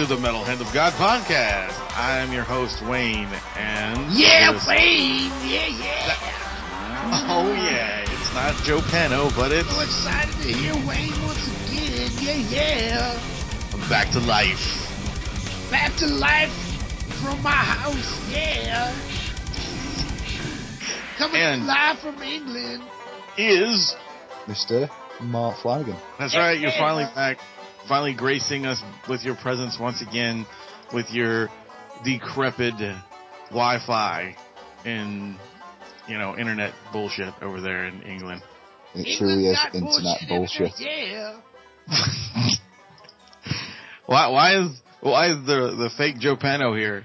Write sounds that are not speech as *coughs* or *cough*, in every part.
Welcome back to the Metal Hand of God podcast. I am your host, Wayne, and Yeah, there's- Wayne. Yeah, yeah. Oh yeah, it's not Joe Pano, but it's So excited to hear Wayne once again. Yeah, yeah. I'm back to life. Back to life from my house. Yeah. Coming And- live from England. Is Mr. Mark Flanagan. that's Yeah, right? You're yeah. finally back, finally gracing us with your presence once again, with your decrepit Wi-Fi and you know internet bullshit over there in England. It England's truly is got internet bullshit. Yeah. *laughs* why? Why is why is the the fake Joe Pano here?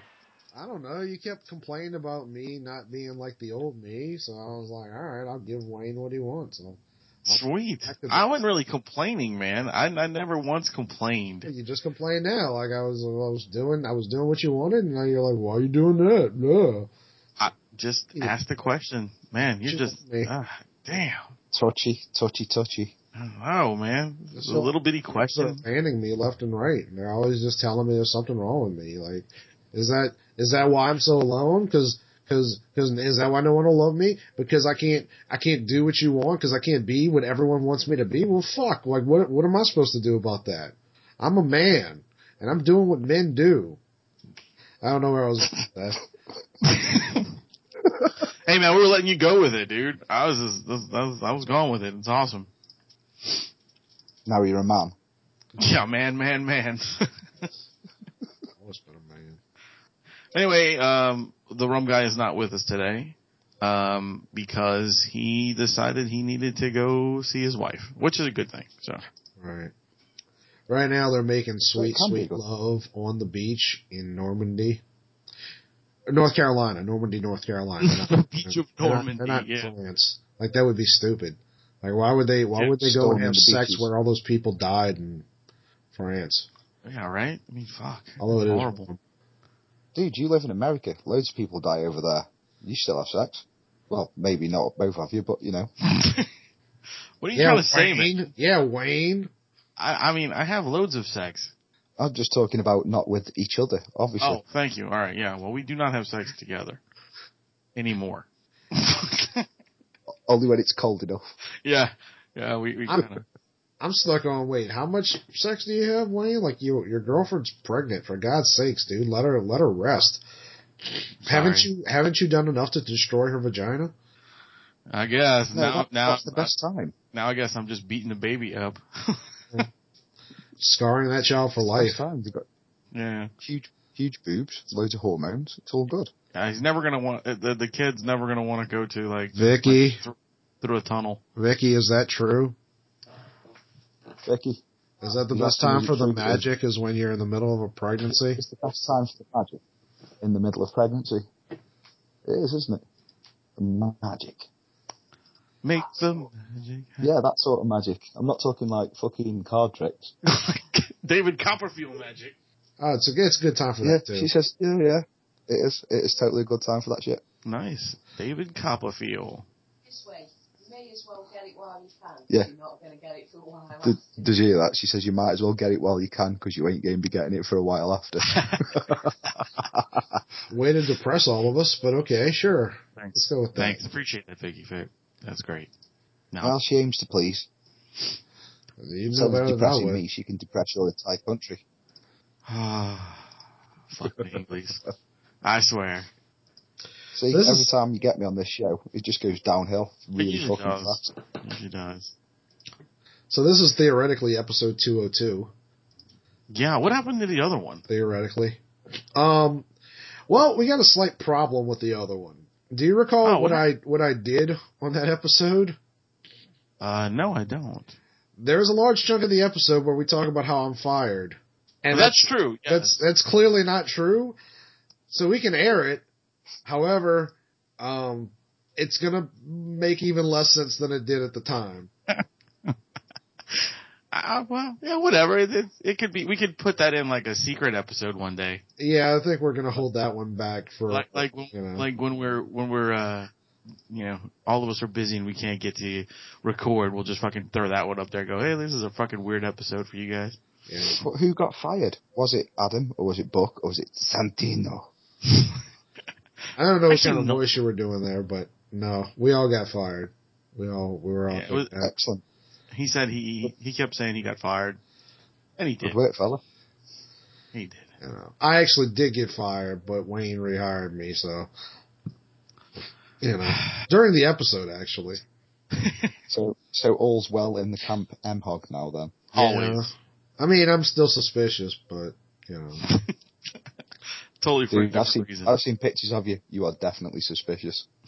I don't know. You kept complaining about me not being like the old me, so I was like, all right, I'll give Wayne what he wants. So Sweet. Back to the- I wasn't really complaining, man. I, I never once complained. you just complain now, like I was, I was doing, I was doing what you wanted, and now you're like, why are you doing that? No. I just Yeah. ask the question, man. You're Just just me. ah, damn. Touchy, touchy, touchy. Oh don't know, man. It's a little bitty They're question. banning me left and right, and they're always just telling me there's something wrong with me. Like, is that is that why I'm so alone? Because because because is that why no one will love me? Because I can't I can't do what you want because I can't be what everyone wants me to be. Well, fuck. Like, what what am I supposed to do about that? I'm a man, and I'm doing what men do. I don't know where I was. With *laughs* hey, man, we were letting you go with it, dude. I was just, I was, I was going with it. It's awesome. Now you're a man. Yeah, man, man, man. *laughs* Always been a man. Anyway, um, the rum guy is not with us today. Um, because he decided he needed to go see his wife, which is a good thing. So, Right. Right now they're making sweet, can sweet love on the beach in Normandy. North Carolina, Normandy, North Carolina. *laughs* Not- The beach of they're not- Normandy, They're not, yeah. France. Like that would be stupid. Like why would they? Why Yeah, would they go and have the sex beaches. where all those people died in France? yeah, right? I mean, fuck. Although it is horrible. Dude, you live in America. Loads of people die over there. You still have sex. Well, maybe not both of you, but you know. *laughs* what are you Yeah, trying to say, man? Wayne. Yeah, Wayne. I, I mean, I have loads of sex. I'm just talking about not with each other, obviously. Oh, thank you. All right, yeah. Well, we do not have sex together anymore. *laughs* Only when it's cold enough. *laughs* yeah, yeah. We, we kind of. I'm stuck on. Wait, how much sex do you have, Wayne? Like you, your girlfriend's pregnant. For God's sakes, dude, let her let her rest. Haven't you haven't you done enough to destroy her vagina? I guess No, now, that- now, that's the best time. now. I guess I'm just beating the baby up. Scarring that child for life. Time. They've got yeah. huge, huge boobs, loads of hormones. It's all good. Yeah, he's never gonna want uh, the the kid's never gonna want to go to like Vicky, like, th- through a tunnel. Vicky, is that true? Becky, Is that the You best time for the magic? Is when you're in the middle of a pregnancy? it's the best time for the magic. In the middle of pregnancy. It is, isn't it? The magic. Make the magic. Yeah, that sort of magic. I'm not talking like fucking card tricks. *laughs* David Copperfield magic. Oh, it's a it's a good time for Yeah, that too. she says, yeah, yeah. It is. It is totally a good time for that shit. Nice, David Copperfield. This way. You may as well get it while you can. 'cause Yeah. You're not going to get it for a while Did, does you hear that? She says you might as well get it while you can because you ain't going to be getting it for a while after. *laughs* *laughs* Way to depress all of us, but okay, sure. Thanks. Let's go with that. Thanks. Appreciate that, Vicky. Fair. That's great. No. well, she aims to please. You know better of than I depressing would. me, she can depress your entire country. Ah, *sighs* Fuck me, please. I swear. See, This every is- time you get me on this show, it just goes downhill really usually fucking does. fast. It usually does. So this is theoretically episode 202. Yeah. What happened to the other one? Theoretically. Um, well, we got a slight problem with the other one. Do you recall Oh, what what I what I did on that episode? Uh, no, I don't. There's a large chunk of the episode where we talk about how I'm fired, and that's, true. Yes. that's that's clearly not true. So we can air it. However, um, it's gonna make even less sense than it did at the time. *laughs* Uh, well, yeah, whatever. It, it, it could be. We could put that in like a secret episode one day, Yeah, I think we're gonna hold that one back for like like when, you know. like when we're when we're uh, you know, all of us are busy and we can't get to record. We'll just fucking throw that one up there. and Go, hey, this is a fucking weird episode for you guys. Yeah. But who got fired? Was it Adam or was it Buck or was it Santino? *laughs* I don't know what Actually, kind of no. voice you were doing there, but no, we all got fired. We all we were all. Yeah, was- Excellent. He said he he kept saying he got fired, and he did. work, fella. He did. You know, I actually did get fired, but Wayne rehired me, so you know *sighs* during the episode actually. *laughs* So, so all's well in the camp M Hog now then. Always. I mean, I'm still suspicious, but you know, *laughs* Totally for a Dude, I've seen, reason. I've seen pictures of you. You are definitely suspicious. *laughs*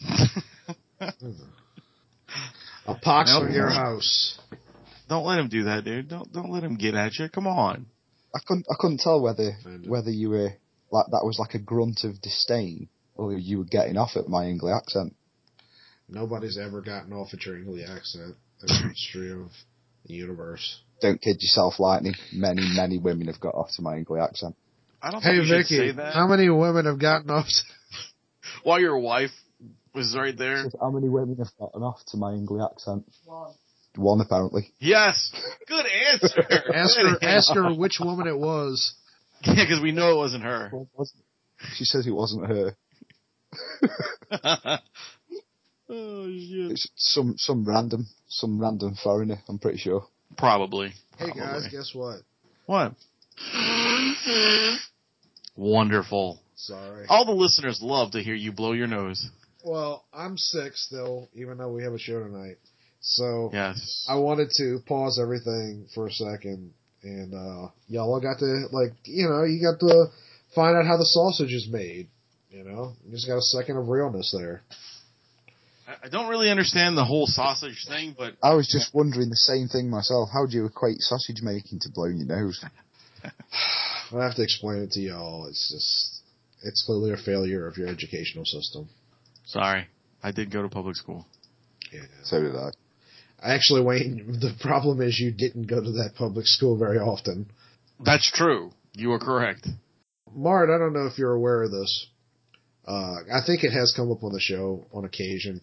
a pox No. on your house. Don't let him do that, dude. Don't don't let him get at you. Come on. I couldn't, I couldn't tell whether, whether you were, like, that was like a grunt of disdain or you were getting off at my English accent. Nobody's ever gotten off at your English accent in the history of the universe. Don't kid yourself, Lightning. Many, many women have got off to my English accent. I don't Hey think you should say Vicky, that. how many women have gotten off? *laughs* While your wife was right there. Says, How many women have gotten off to my English accent? One. One, apparently. Yes. Good answer. *laughs* ask her, ask her which woman it was. *laughs* Yeah, because we know it wasn't her. She says it wasn't her. oh shit. It's some, some random, some random foreigner, I'm pretty sure. Probably. Hey guys, guess what? What? Wonderful. Sorry. All the listeners love to hear you blow your nose. Well, I'm sick still, even though we have a show tonight. So Yes. I wanted to pause everything for a second, and uh y'all got to like, you know, you got to find out how the sausage is made. You know, you just got a second of realness there. I- I don't really understand the whole sausage thing, but I was just wondering the same thing myself. How do you equate sausage making to blowing your nose? I have to explain it to y'all. It's just, it's clearly a failure of your educational system. sorry. I did go to public school. Yeah. So did I. Actually, Wayne, the problem is you didn't go to that public school very often. That's true. You are correct. Mart, I don't know if you're aware of this. Uh, I think it has come up on the show on occasion.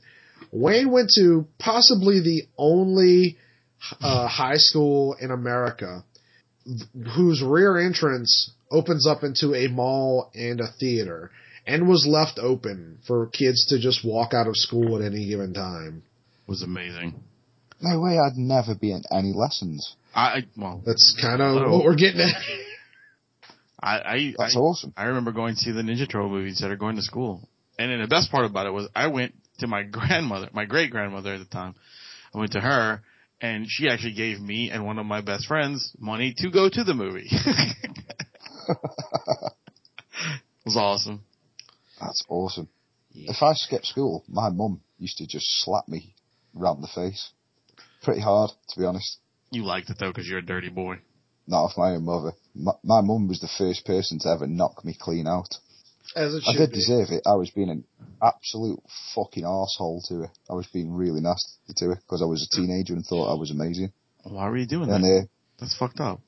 Wayne went to possibly the only uh, high school in America th- whose rear entrance opens up into a mall and a theater and was left open for kids to just walk out of school at any given time. It was amazing. No way, I'd never be in any lessons. I, I well, That's kind of what we're getting at. I I, That's I, awesome. I remember going to see the Ninja Turtle movies instead of going to school. And then the best part about it was I went to my *laughs* grandmother, my great grandmother at the time. I went to her and she actually gave me and one of my best friends money to go to the movie. *laughs* it was awesome. That's awesome. If I skipped school, my mum used to just slap me round the face. Pretty hard, to be honest. You liked it though because you're a dirty boy. Not off my own mother. My, my mum was the first person to ever knock me clean out. As it I did be. deserve it. I was being an absolute fucking asshole to her. I was being really nasty to her because I was a teenager and thought I was amazing. Why were you doing And that? uh, That's fucked up.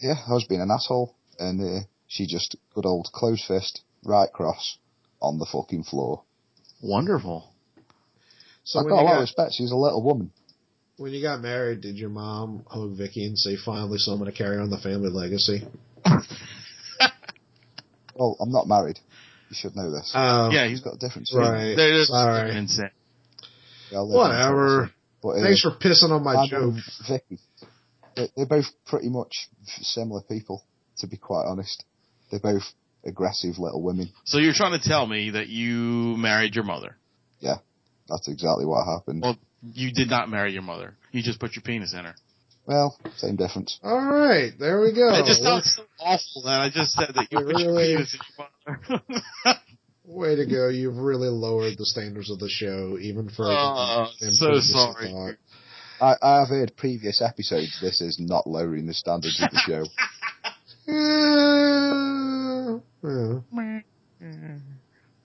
yeah, I was being an asshole. And uh, she just, good old close fist, right cross, on the fucking floor. Wonderful. So I when got a you, lot of respect. She was a little woman. when you got married, did your mom hug Vicky and say, finally someone to carry on the family legacy? *laughs* Well, I'm not married. You should know this. Oh, yeah, He's he's got a different Right. There it is. Sorry. Insane. Yeah, I live in Whatever. But, uh, Thanks for pissing on my my joke. Vicky, they're both pretty much similar people, to be quite honest. They're both aggressive little women. So you're trying to tell me that you married your mother? Yeah, that's exactly what happened. Well, you did not marry your mother. You just put your penis in her. Well, same difference. All right, there we go. it just sounds so awful that I just said that you put Really? penis your mother. Way to go! You've really lowered the standards of the show, even for. oh, than so sorry. thought. I, I have heard previous episodes. This is not lowering the standards of the show. *laughs* Yeah. Yeah.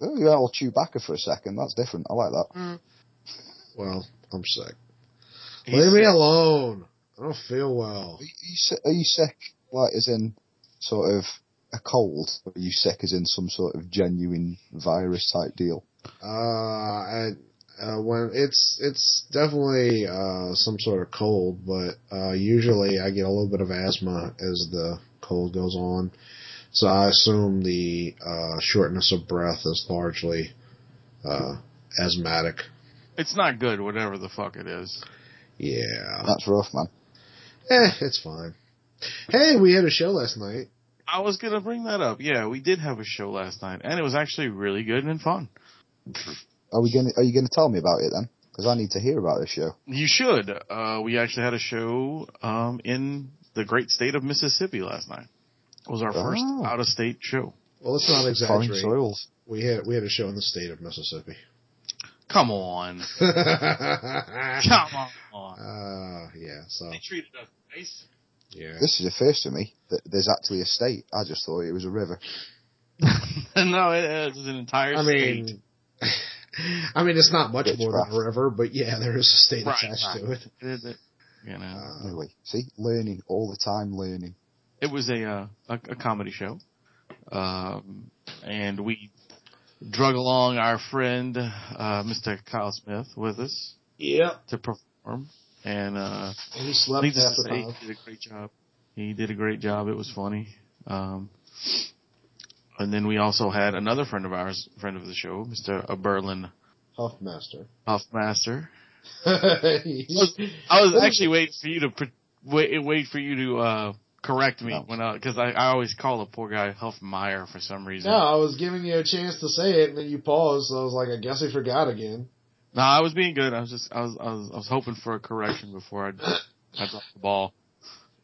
Oh, yeah, I'll Chewbacca for a second. That's different. I like that. Mm. Well, I'm sick. He's Leave me sick. alone. I don't feel well. Are you, si- are you sick, like, as in sort of a cold? Or are you sick as in some sort of genuine virus type deal? Uh, I, Uh, when it's it's definitely uh, some sort of cold, but uh, usually I get a little bit of asthma as the cold goes on. So I assume the uh, shortness of breath is largely uh, asthmatic. It's not good, whatever the fuck it is. Yeah, That's rough, man. Eh, it's fine. Hey, we had a show last night. I was gonna bring that up. Yeah, we did have a show last night, and it was actually really good and fun. Are we going? to Are you going to tell me about it then? Because I need to hear about this show. You should. Uh, we actually had a show um, in the great state of Mississippi last night. It was our first Oh. out of state show. Well, let's not Foreign exaggerate. soils. We had we had a show in the state of Mississippi. Come on. uh, *laughs* Come on. yeah. So They treated us nice. yeah. This is a first for me. That there's actually a state. I just thought it was a river. *laughs* no, it is an entire I state. mean, *laughs* I mean, it's not much It's more rough. than a river, but yeah, there is a state Right, attached right. to it. It- it- you know, Uh, Anyway, see, learning all the time, learning. it was a, uh, a a comedy show, um, and we drug along our friend uh, Mr. Kyle Smith with us yep. to perform, and uh, And he slept half to say, he did a great job. He did a great job. It was funny. Um, and then we also had another friend of ours, friend of the show, Mr. Berlin Huffmaster. Huffmaster. He's- *laughs* I was actually waiting for you to wait, wait for you to uh, correct me No. when I because I, I always call the poor guy Huffmeyer for some reason. no, I was giving you a chance to say it, and then you paused. So I was like, I guess he forgot again. No, I was being good. I was just I was I was, I was hoping for a correction before I I dropped the ball.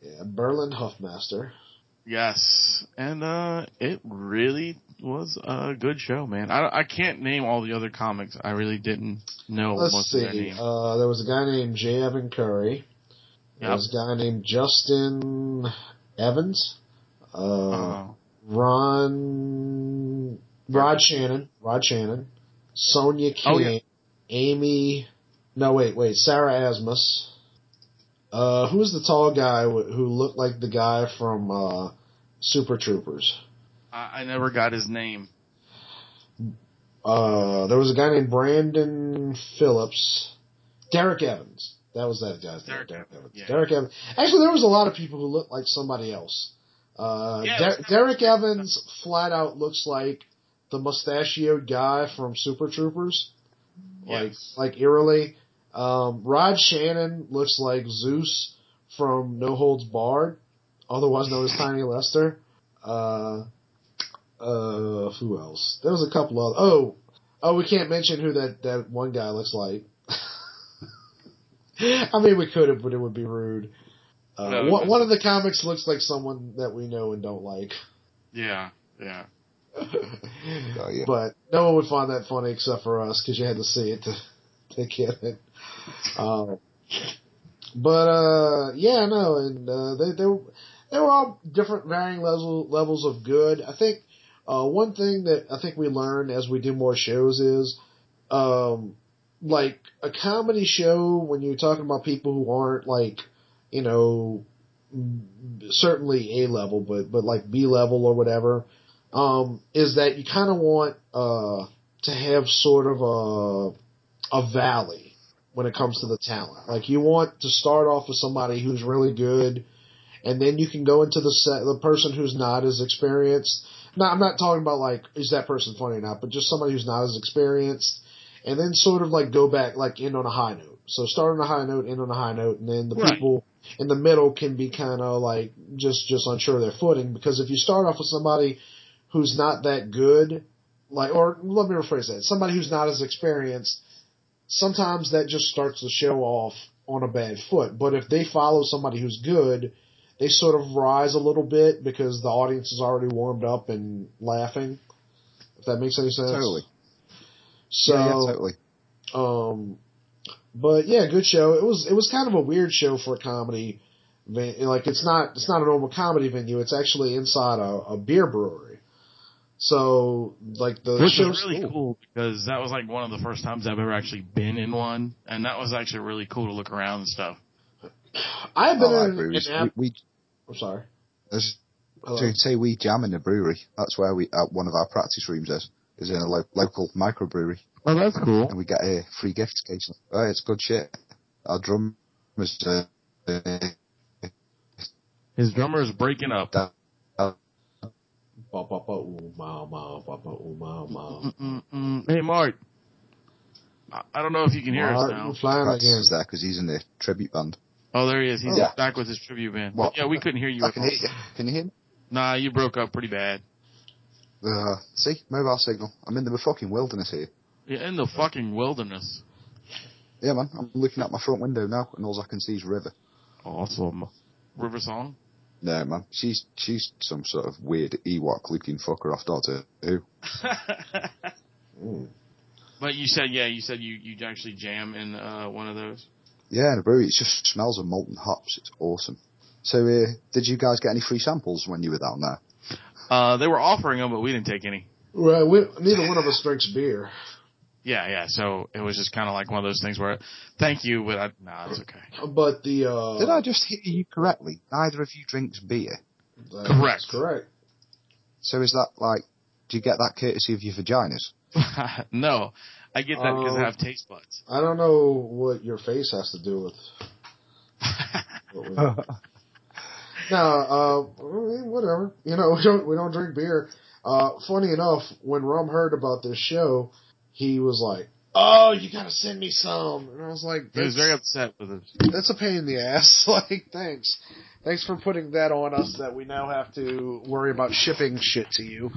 Yeah, Berlin Huffmaster. Yes, and uh, it really was a good show, man. I I can't name all the other comics. I really didn't know Let's most of their see. names. Uh, there was a guy named J. Evan Curry. There was a guy named Justin Evans. Uh, Uh, Ron, Rod Shannon, Rod Shannon, Sonia King, Oh, yeah. Amy, no wait, wait, Sarah Asmus. Uh, who's the tall guy who looked like the guy from, uh, Super Troopers? I, I never got his name. Uh, there was a guy named Brandon Phillips, Derek Evans. That was that guy's name, Derek Derek Evans, Evans. yeah. Derek Evans. Actually, there was a lot of people who looked like somebody else. Uh, Yeah, Der- Derek Evans flat out looks like the mustachioed guy from Super Troopers, like Yes. like eerily. Um, Rod Shannon looks like Zeus from No Holds Barred, otherwise known as *laughs* Tiny Lister. Uh, uh, who else? There was a couple of oh oh we can't mention who that that one guy looks like. *laughs* I mean we could have, but it would be rude. Uh, No, one, one of the comics looks like someone that we know and don't like. Yeah, yeah. Oh, yeah. But no one would find that funny except for us because you had to see it to, *laughs* to get it. Um, but uh, yeah, no, and uh, they they were, they were all different, varying level, levels of good. I think uh, one thing that I think we learned as we do more shows is, um, like a comedy show when you're talking about people who aren't like, you know, certainly A level, but but like B level or whatever um, is that you kind of want uh, to have sort of a a valley when it comes to the talent. Like you want to start off with somebody who's really good, and then you can go into the set, the person who's not as experienced. No, I'm not talking about like is that person funny or not, but just somebody who's not as experienced, and then sort of like go back, like end on a high note. So start on a high note, end on a high note, and then the Right. people in the middle can be kind of like just just unsure of their footing because if you start off with somebody who's not that good, like, or let me rephrase that, somebody who's not as experienced, sometimes that just starts the show off on a bad foot. But if they follow somebody who's good, they sort of rise a little bit because the audience is already warmed up and laughing. If that makes any sense. Totally. So, yeah, yeah, totally. um, but yeah, good show. It was it was kind of a weird show for a comedy. Like it's not it's not a normal comedy venue. It's actually inside a, a beer brewery. So like the Which show's was really cool because that was like one of the first times I've ever actually been in one, and that was actually really cool to look around and stuff. I've been I like in, in Am- We, we I'm sorry. as, to say we jam in the brewery. That's where we uh, one of our practice rooms is. Is in a lo- local microbrewery. Oh, that's cool. and we get uh, free gift occasionally. Oh, it's good shit. Our drum was uh, His drummer is breaking up. that, Ba, ba, ba, ooh, ma, ma, ba, ba, ooh, ma, ma. Hey, Mark. I- I don't know if you can hear us Mark, now. you're flying again. practices there because he's in the tribute band. Oh, there he is. He's Yeah. back with his tribute band. What? Yeah, we couldn't hear you. I can hear you. Can you hear me? Nah, you broke up pretty bad. Uh, see, mobile signal. I'm in the fucking wilderness here. You're in the fucking wilderness. Yeah, man. I'm looking out my front window now, and all I can see is river. Awesome. River Song? No, man. She's she's some sort of weird Ewok looking fucker off Doctor Who. *laughs* Mm. but you said, yeah, you said you, you actually jam in uh, one of those. Yeah, in a brewery. It just smells of molten hops. It's awesome. So, uh, did you guys get any free samples when you were down there? Uh, they were offering them, but we didn't take any. Well, we, neither one of us drinks beer. Yeah, yeah. So it was just kind of like one of those things where, thank you, but I, nah, it's okay. But the, uh. Did I just hear you correctly? Neither of you drinks beer. that's Correct. correct. So is that like, do you get that courtesy of your vaginas? *laughs* no, I get that because Um, I have taste buds. I don't know what your face has to do with *laughs* what *laughs* No, uh, whatever. You know, we don't we don't drink beer. Uh, funny enough, when Rum heard about this show, he was like, "Oh, you gotta send me some," and I was like, he was very upset with it. That's a pain in the ass. *laughs* like, thanks, thanks for putting that on us that we now have to worry about shipping shit to you."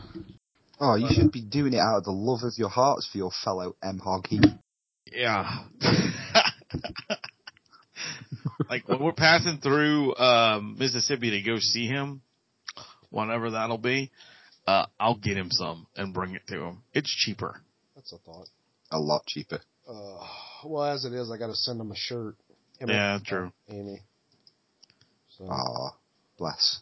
Oh, you should be doing it out of the love of your hearts for your fellow M Hog he. Yeah. *laughs* like when we're passing through um, Mississippi to go see him, whenever that'll be, uh, I'll get him some and bring it to him. It's cheaper. That's a thought. A lot cheaper. Uh, well, as it is, I got to send him a shirt. Him and Yeah, true. Amy. So, Ah, bless.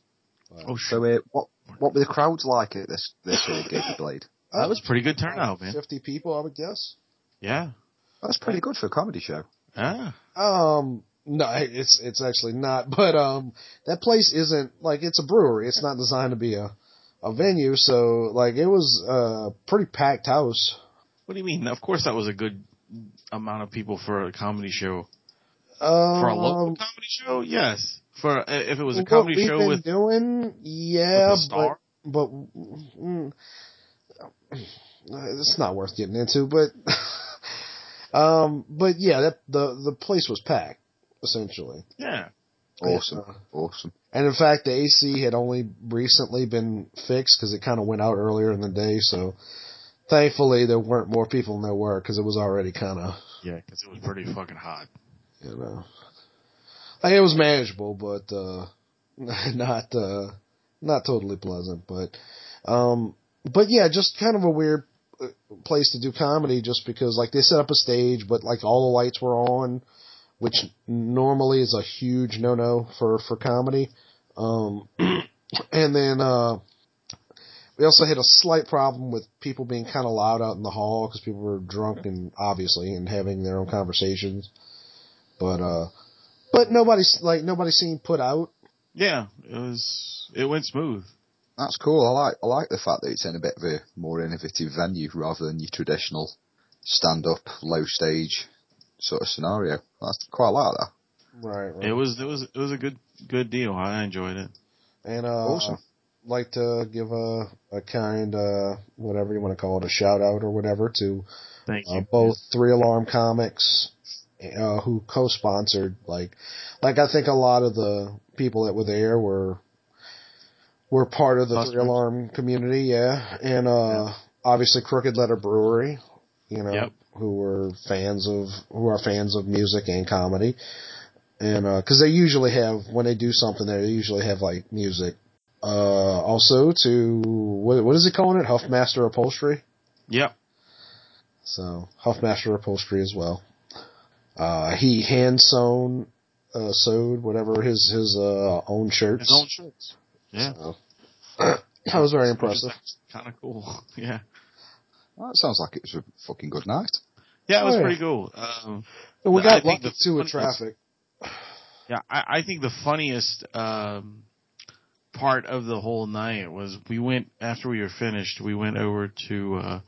but- Oh, So, uh, what what were the crowds like at this this uh, Gator Blade? *laughs* That was pretty good turnout, man. Fifty people, I would guess. Yeah. That's pretty good for a comedy show. Ah. Um, no, it's it's actually not. *laughs* But um, that place isn't like it's a brewery. It's not designed to be a a venue. So like it was a pretty packed house. What do you mean? Of course, that was a good amount of people for a comedy show. Um, For a local comedy show, yes. For uh, if it was a what comedy we've show been with, doing, yeah, with a star, but but mm, it's not worth getting into. But *laughs* um, but yeah, that the the place was packed essentially. yeah. Awesome, Uh, awesome. And in fact, the AC had only recently been fixed because it kind of went out earlier in the day. So thankfully, there weren't more people than there were because it was already kind of, Yeah, because it was pretty fucking hot. you know, like it was manageable, but uh, *laughs* not uh, not totally pleasant. But um, but yeah, just kind of a weird uh, place to do comedy, just because like they set up a stage, but like all the lights were on, which normally is a huge no no for for comedy. Um, *clears throat* and then uh, we also had a slight problem with people being kind of loud out in the hall because people were drunk and obviously and having their own conversations. But uh, but nobody's like nobody seemed put out. Yeah, it was. It went smooth. That's cool. I like I like the fact that it's in a bit of a more innovative venue rather than your traditional stand up low stage sort of scenario. That's quite like that. Right. right. It was. It was. It was a good. Good deal. I enjoyed it. and uh, Awesome. Like to give a a kind uh whatever you want to call it a shout out or whatever to uh, both Three Alarm Comics, uh, who co-sponsored. Like, like I think a lot of the people that were there were were part of the Three Alarm community, yeah, and uh, obviously Crooked Letter Brewery, you know, Yep. who were fans of who are fans of music and comedy, and because they usually have when they do something there, they usually have like music. Uh, also to what, what is it calling it? Huffmaster Upholstery. Yep. So Huffmaster Upholstery as well. Uh, he hand sewn, uh, sewed whatever his his uh, own shirts. His own shirts. Yeah. So, *clears throat* that was very impressive. Kind of cool. *laughs* Yeah. Well, that sounds like it was a fucking good night. Yeah, it was Oh, yeah. pretty cool. Um, we got think lucky the too with traffic. Yeah, I, I think the funniest um, part of the whole night was we went after we were finished. We went over to uh,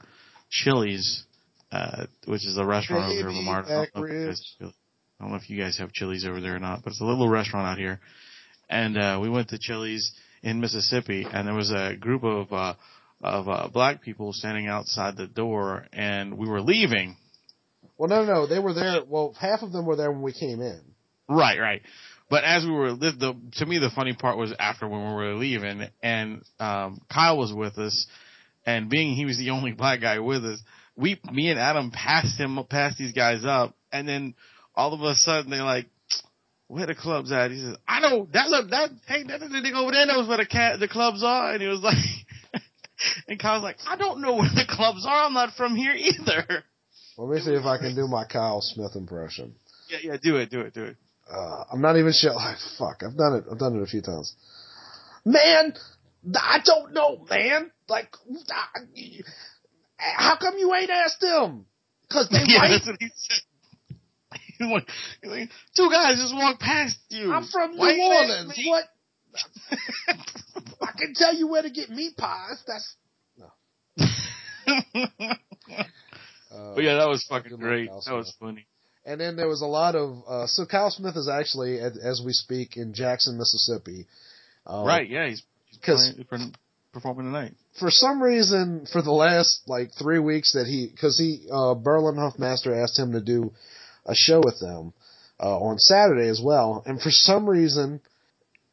Chili's uh, which is a restaurant over here in Baby Lamar. I don't, know if you guys. I don't know if you guys have Chili's over there or not, but it's a little restaurant out here. And uh, we went to Chili's in Mississippi, and there was a group of uh, of uh, black people standing outside the door, and we were leaving. Well, no, no, no, they were there. Well, half of them were there when we came in. Right, right. But as we were, the, the to me the funny part was after when we were leaving, and um, Kyle was with us, and being he was the only black guy with us, we, me and Adam passed him, passed these guys up, and then all of a sudden they're like, "Where the clubs at?" He says, "I know that look that hey that, that nigga over there knows where the cat the clubs are," and he was like, *laughs* and Kyle's like, "I don't know where the clubs are. I'm not from here either." Let me see if I can do my Kyle Smith impression. Yeah, yeah, do it, do it, do it. Uh, I'm not even sure. Like, *laughs* fuck, I've done it. I've done it a few times. Man, I don't know, man. Like, how come you ain't asked them? Cause they *laughs* yeah, white. that's what he said. *laughs* Like, two guys just walked past you. I'm from New Why you ain't Orleans. ask me?" What? I can tell you where to get meat pies. That's. Uh, but yeah, that was fucking great. That was funny. And then there was a lot of uh, so Kyle Smith is actually as, we speak in Jackson, Mississippi. Uh, right? Yeah, he's, he's 'cause- playing, per- performing tonight. For some reason, for the last like three weeks that he, because he uh, Berlin Huffmaster asked him to do a show with them uh, on Saturday as well, and for some reason,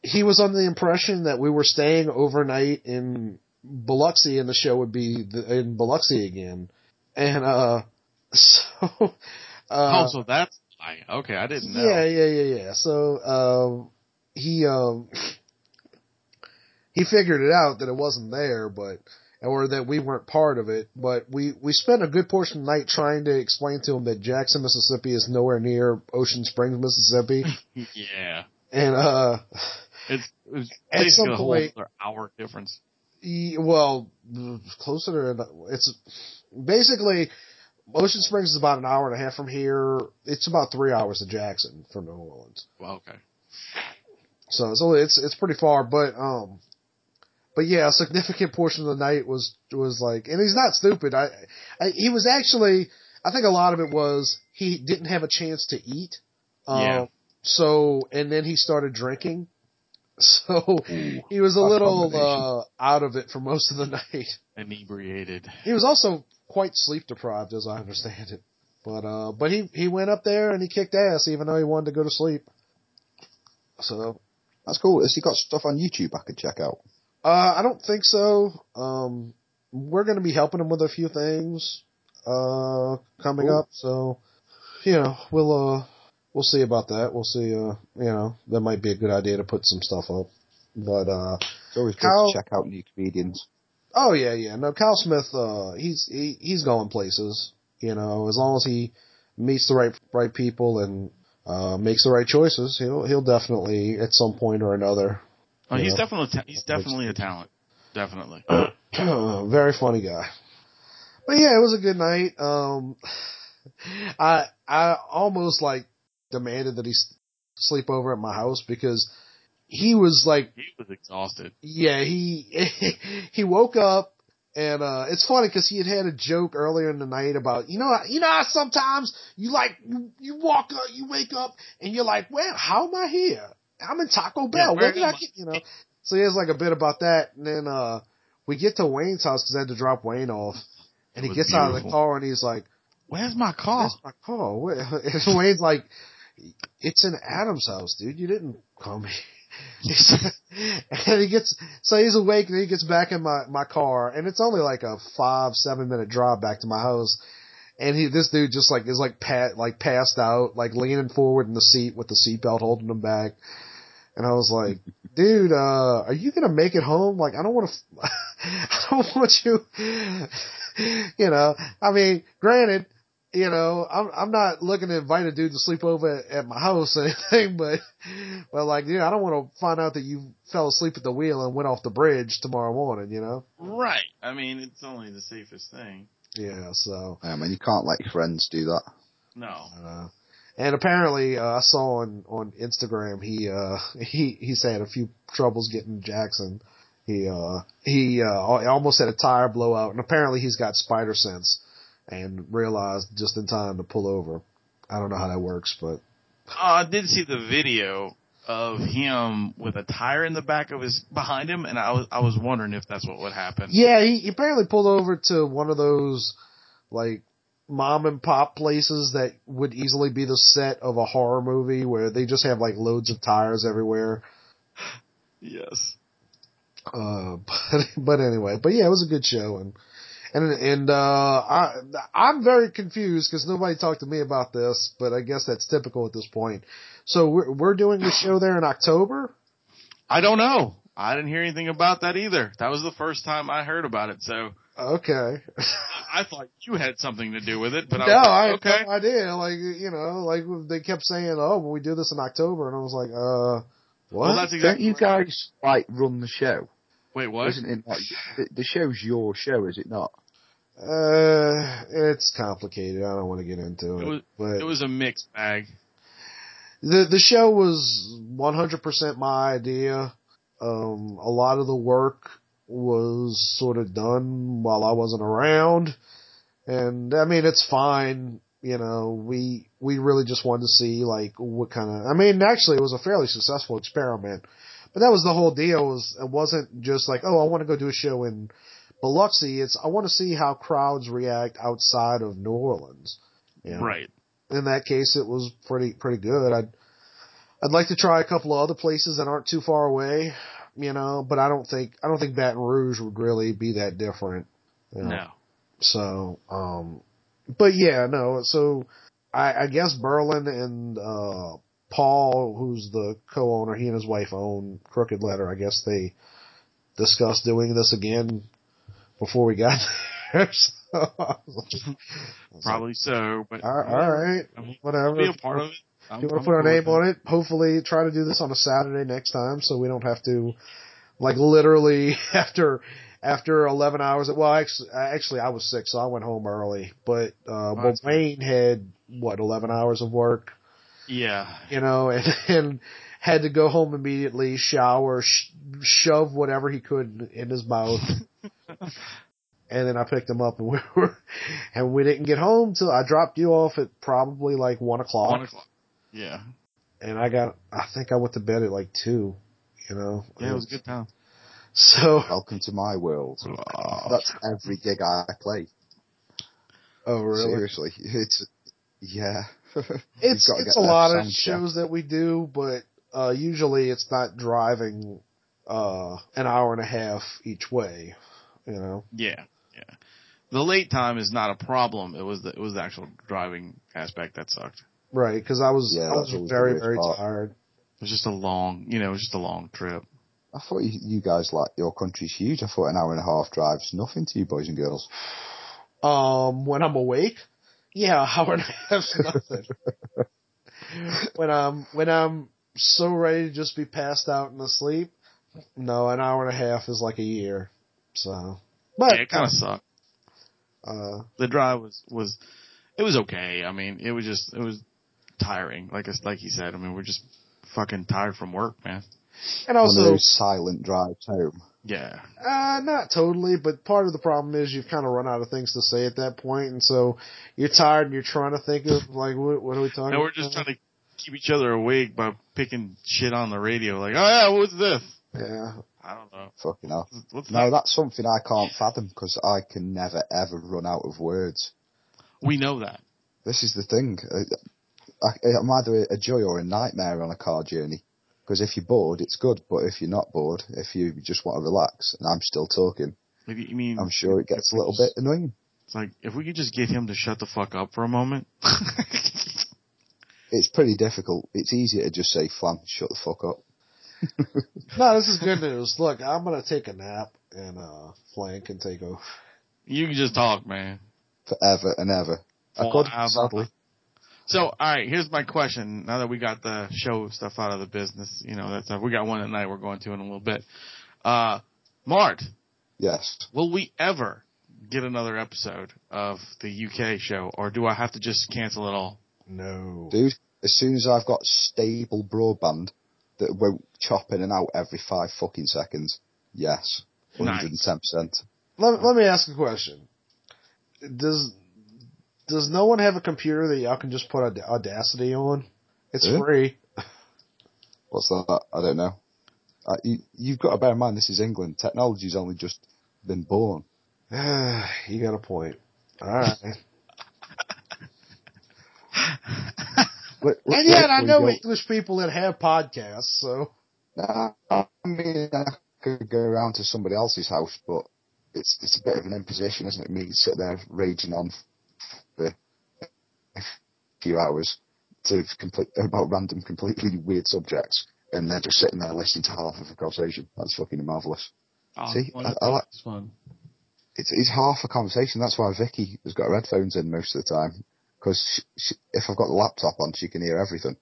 he was under the impression that we were staying overnight in Biloxi, and the show would be the, in Biloxi again, and uh, *laughs* so. Uh, oh, so that's. Okay, I didn't know. Yeah, yeah, yeah, yeah. So um, he um, he figured it out that it wasn't there, but or that we weren't part of it. But we we spent a good portion of the night trying to explain to him that Jackson, Mississippi, is nowhere near Ocean Springs, Mississippi, *laughs* yeah. and uh, It's, it's At basically some a whole point- hour difference. he- well, closer to it's basically. Ocean Springs is about an hour and a half from here. It's about three hours to Jackson from New Orleans. Well, okay. So it's only, it's it's pretty far, but um, but yeah, a significant portion of the night was was like, and he's not stupid. I, I he was actually, I think a lot of it was he didn't have a chance to eat. Um, Yeah. So and then he started drinking. *laughs* So Ooh, he was a little uh out of it for most of the *laughs* night. Inebriated. He was also quite sleep deprived, as I understand it. But uh, but he he went up there and he kicked ass, even though he wanted to go to sleep. So That's cool. Has he got stuff on YouTube I could check out? Uh, I don't think so. Um, we're going to be helping him with a few things uh, coming Cool. up. So, you know, we'll uh, we'll see about that. We'll see. Uh, you know, that might be a good idea to put some stuff up. But uh, It's always good to check out new comedians. Oh yeah, yeah. No, Kyle Smith. Uh, he's he, he's going places. You know, as long as he meets the right right people and uh, makes the right choices, he'll he'll definitely at some point or another. Oh, he's Yeah. definitely ta- he's definitely a talent. Definitely. *clears throat* Very funny guy. But yeah, it was a good night. Um, *sighs* I I almost like demanded that he sleep over at my house because he was like, He was exhausted. yeah, he *laughs* he woke up and uh it's funny because he had had a joke earlier in the night about you know you know how sometimes you like you, you walk up you wake up and you're like well how am I here I'm in Taco Bell where where did I get you know so he has like a bit about that and then uh we get to Wayne's house because I had to drop Wayne off and he gets out of the car and he's like Where's my car? Where's my car? *laughs* And Wayne's like, it's in Adam's house, dude. You didn't call me. *laughs* and he gets, so he's awake and he gets back in my, my car and it's only like a five, seven minute drive back to my house. And he, this dude just like, is like pat, like passed out, like leaning forward in the seat with the seatbelt holding him back. And I was like, *laughs* dude, uh, are you gonna make it home? Like, I don't want to, *laughs* I don't want you, you know, I mean, granted, you know, I'm I'm not looking to invite a dude to sleep over at, at my house or *laughs* anything, but but like, yeah, I don't want to find out that you fell asleep at the wheel and went off the bridge tomorrow morning, you know? Right. I mean, it's only the safest thing. Yeah, so Um, and you can't let your friends do that. No. uh, and apparently uh, I saw on on Instagram he uh *laughs* he he's had a few troubles getting Jackson. He uh he uh almost had a tire blowout and apparently he's got spider sense. And realized just in time to pull over. I don't know how that works, but Uh, I did see the video of him with a tire in the back of his behind him, and I was I was wondering if that's what would happen. yeah, he, he apparently pulled over to one of those like mom and pop places that would easily be the set of a horror movie where they just have like loads of tires everywhere. Yes. Uh, *laughs* but but anyway, but yeah, it was a good show, and and and uh, I I'm very confused because nobody talked to me about this, but I guess that's typical at this point. So we're we're doing the show there in October. I don't know. I didn't hear anything about that either. That was the first time I heard about it, so Okay. I thought you had something to do with it. But I no, was I like, had okay. no idea. Like you know, like they kept saying, "Oh, well, we do this in October," and I was like, "Uh, what?" Well, that's Don't you guys like run the show? Wait, what? Isn't it like the, the show's your show, is it not? uh, it's complicated. I don't want to get into it. It was- but It was a mixed bag. the the show was 100% my idea. Um, a lot of the work was sort of done while I wasn't around, and I mean it's fine. You know, we we really just wanted to see like what kind of. I mean, actually, it was a fairly successful experiment, but that was the whole deal. Was it wasn't just like, oh, I want to go do a show in Biloxi. It's I want to see how crowds react outside of New Orleans. You know? Right. in that case, it was pretty pretty good. I'd I'd like to try a couple of other places that aren't too far away, you know, but I don't think I don't think Baton Rouge would really be that different. you know. No. So, um, but yeah, no. So I, I guess Berlin and uh, Paul, who's the co-owner, he and his wife own Crooked Letter. I guess they discussed doing this again before we got *laughs* there. So I was like- Probably so, but all, all right, I mean, whatever. be a part of it. If you want to put our name on it, hopefully try to do this on a Saturday next time so we don't have to, like literally *laughs* after, after 11 hours, well actually, actually I was sick so I went home early, but, uh, but that's. Wayne had, what, 11 hours of work, Yeah. you know, *laughs* and, and had to go home immediately, shower, sh- shove whatever he could in his mouth. *laughs* And then I picked him up and *laughs* we were, and we didn't get home till I dropped you off at probably like one o'clock One o'clock. Yeah. and I got I think I went to bed at like two, you know. Yeah, it was a good time. So Welcome to my world. Oh. That's every gig I play. oh really? Seriously, it's yeah. *laughs* It's You've got to it's a lot of sound check. shows that we do, but uh usually it's not driving uh an hour and a half each way, you know. Yeah. Yeah. The late time is not a problem. It was the it was the actual driving aspect that sucked. Right, because I was Yeah, I that's was very very part. tired. It was just a long, you know, it was just a long trip. I thought you, you guys like your country's huge. I thought an hour and a half drive's nothing to you boys and girls. Um, when I'm awake, yeah, *laughs* hour and a half's nothing. *laughs* when I'm when I'm so ready to just be passed out and asleep, no, an hour and a half is like a year. So, but yeah, it kind of sucked. uh, The drive was was it was okay. I mean, it was just it was tiring. Like it's like he said. I mean, we're just fucking tired from work, man. and One of also, those silent drives home. Yeah. uh, not totally, but part of the problem is you've kind of run out of things to say at that point, and so you're tired and you're trying to think of like what, what are we talking? And we're just trying to keep each other awake by picking shit on the radio. Like, oh yeah, what's this? Yeah, I don't know. Fucking hell. What's No, that? that's something I can't fathom because I can never ever run out of words. We know that. This is the thing. I, I, I'm either a joy or a nightmare on a car journey. Because if you're bored, it's good. But if you're not bored, if you just want to relax, and I'm still talking, Maybe you mean I'm sure it gets a little just- bit annoying. It's like if we could just get him to shut the fuck up for a moment. *laughs* It's pretty difficult. It's easier to just say, "Flan, shut the fuck up." *laughs* no, this is good news. Look, I'm gonna take a nap and uh, Flank can take over. you can just talk, man. Forever and ever. I could, sadly. So, all right, here's my question. Now that we got the show stuff out of the business, you know, that stuff. We got one at night we're going to in a little bit. Uh, Mart, Yes. will we ever get another episode of the UK show, or do I have to just cancel it all? No. Dude, as soon as I've got stable broadband that won't chop in and out every five fucking seconds, yes. 110%. Let, let me ask a question. Does does no one have a computer that y'all can just put Audacity on? It's Yeah. free. *laughs* What's that? I don't know. Uh, you, you've got to bear in mind this is England. Technology's only just been born. *sighs* you got a point. All right. *laughs* Wait, and yet, I know we English people that have podcasts, so Nah, I mean, I could go around to somebody else's house, but it's it's a bit of an imposition, isn't it? Me sit there raging on few hours to complete about random, completely weird subjects, and they're just sitting there listening to half of a conversation. That's fucking marvelous. Oh, See, well, I- I like- it's fun. it's, it's half a conversation. That's why Vicky has got her headphones in most of the time. Because if I've got the laptop on, she can hear everything.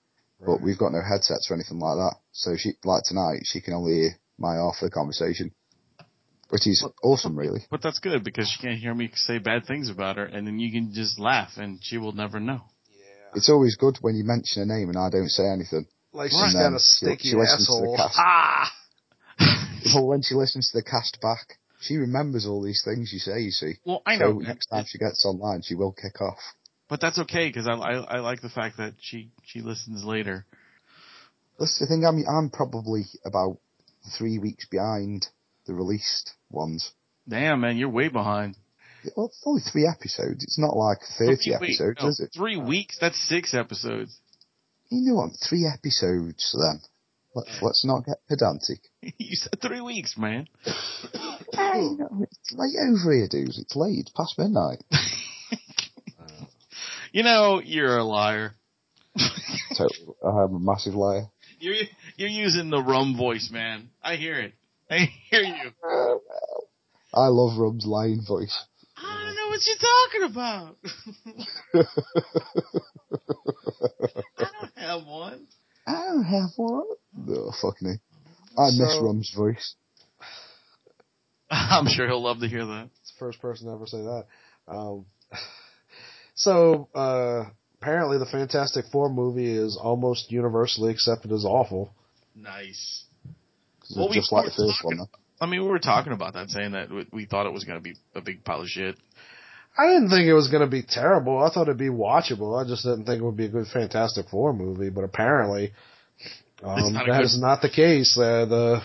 But we've got no headsets or anything like that. So she, like tonight, she can only hear my half of the conversation. Which is awesome, really. But that's good because she can't hear me say bad things about her, and then you can just laugh, and she will never know. It's always good when you mention a name and I don't say anything. like she's got a she- sticky she listens to the asshole. cast. *laughs* Ah, Well, when she listens to the cast back, she remembers all these things you say, you see. Well, I So know, next time she gets online, she will kick off. but that's okay because I, I I like the fact that she she listens later. That's the thing, I'm, I'm probably about three weeks behind the released ones. Damn, man, you're way behind. Well, it's only three episodes. It's not like 30 Three episodes, no, is it? Three weeks? That's six episodes. You know what? Three episodes then. Let, let's not get pedantic. *laughs* you said three weeks, man. *coughs* Hey, you know, it's late over here, dudes. It's late. It's past midnight. *laughs* You know, you're a liar. *laughs* so I'm a massive liar. You're you're using the rum voice, man. I hear it. I hear you. I love Rum's lying voice. I don't what you're talking about. *laughs* I don't have one. I don't have one. Oh, fuck me. I miss Rum's voice. I'm sure he'll love to hear that. it's the first person to ever say that. Um, *laughs* so uh, apparently, the Fantastic Four movie is almost universally accepted as awful. Nice. Well, it's we just like the were first one. talking- I mean, we were talking about that, saying that we- we thought it was going to be a big pile of shit. I didn't think it was going to be terrible. I thought it'd be watchable. I just didn't think it would be a good Fantastic Four movie. But apparently, It's um, not that good- is not the case. Uh, the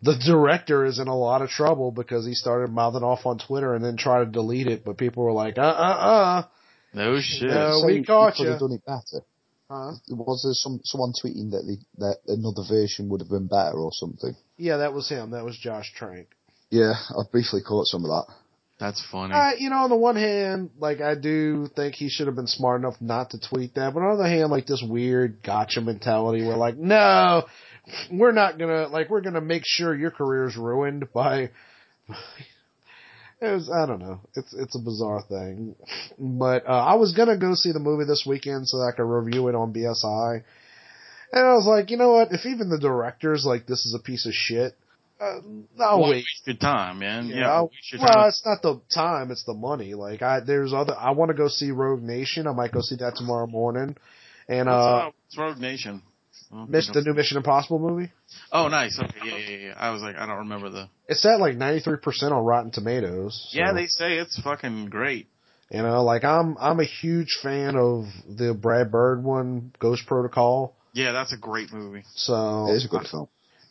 the director is in a lot of trouble because he started mouthing off on Twitter and then tried to delete it. But people were like, uh, uh, uh. No shit. No. So we you caught could have done it better. uh. Huh? Was there some someone tweeting that the that another version would have been better or something? Yeah, that was him. That was Josh Trank. Yeah, I briefly caught some of that. That's funny. Uh, you know, on the one hand, like I do think he should have been smart enough not to tweet that, but on the other hand, like this weird gotcha mentality where like, no, we're not gonna like we're gonna make sure your career's ruined by. It was, I don't know. It's it's a bizarre thing, but uh, I was gonna go see the movie this weekend so that I could review it on BSI, and I was like, you know what? If even the director's like, this is a piece of shit, uh, I'll Why waste your time, man. Yeah, Yeah, I'll- waste your well, time. it's not the time; it's the money. Like, I there's other. I want to go see Rogue Nation. I might go see that tomorrow morning. And What's, uh, what's Rogue Nation? Oh, miss the new Mission Impossible movie. Oh, nice. Okay, yeah, yeah, yeah. I was like, I don't remember the. It's at like 93 percent on Rotten Tomatoes. so, Yeah, they say it's fucking great. You know, like I'm I'm a huge fan of the Brad Bird one, Ghost Protocol. Yeah, that's a great movie. So It is a good film.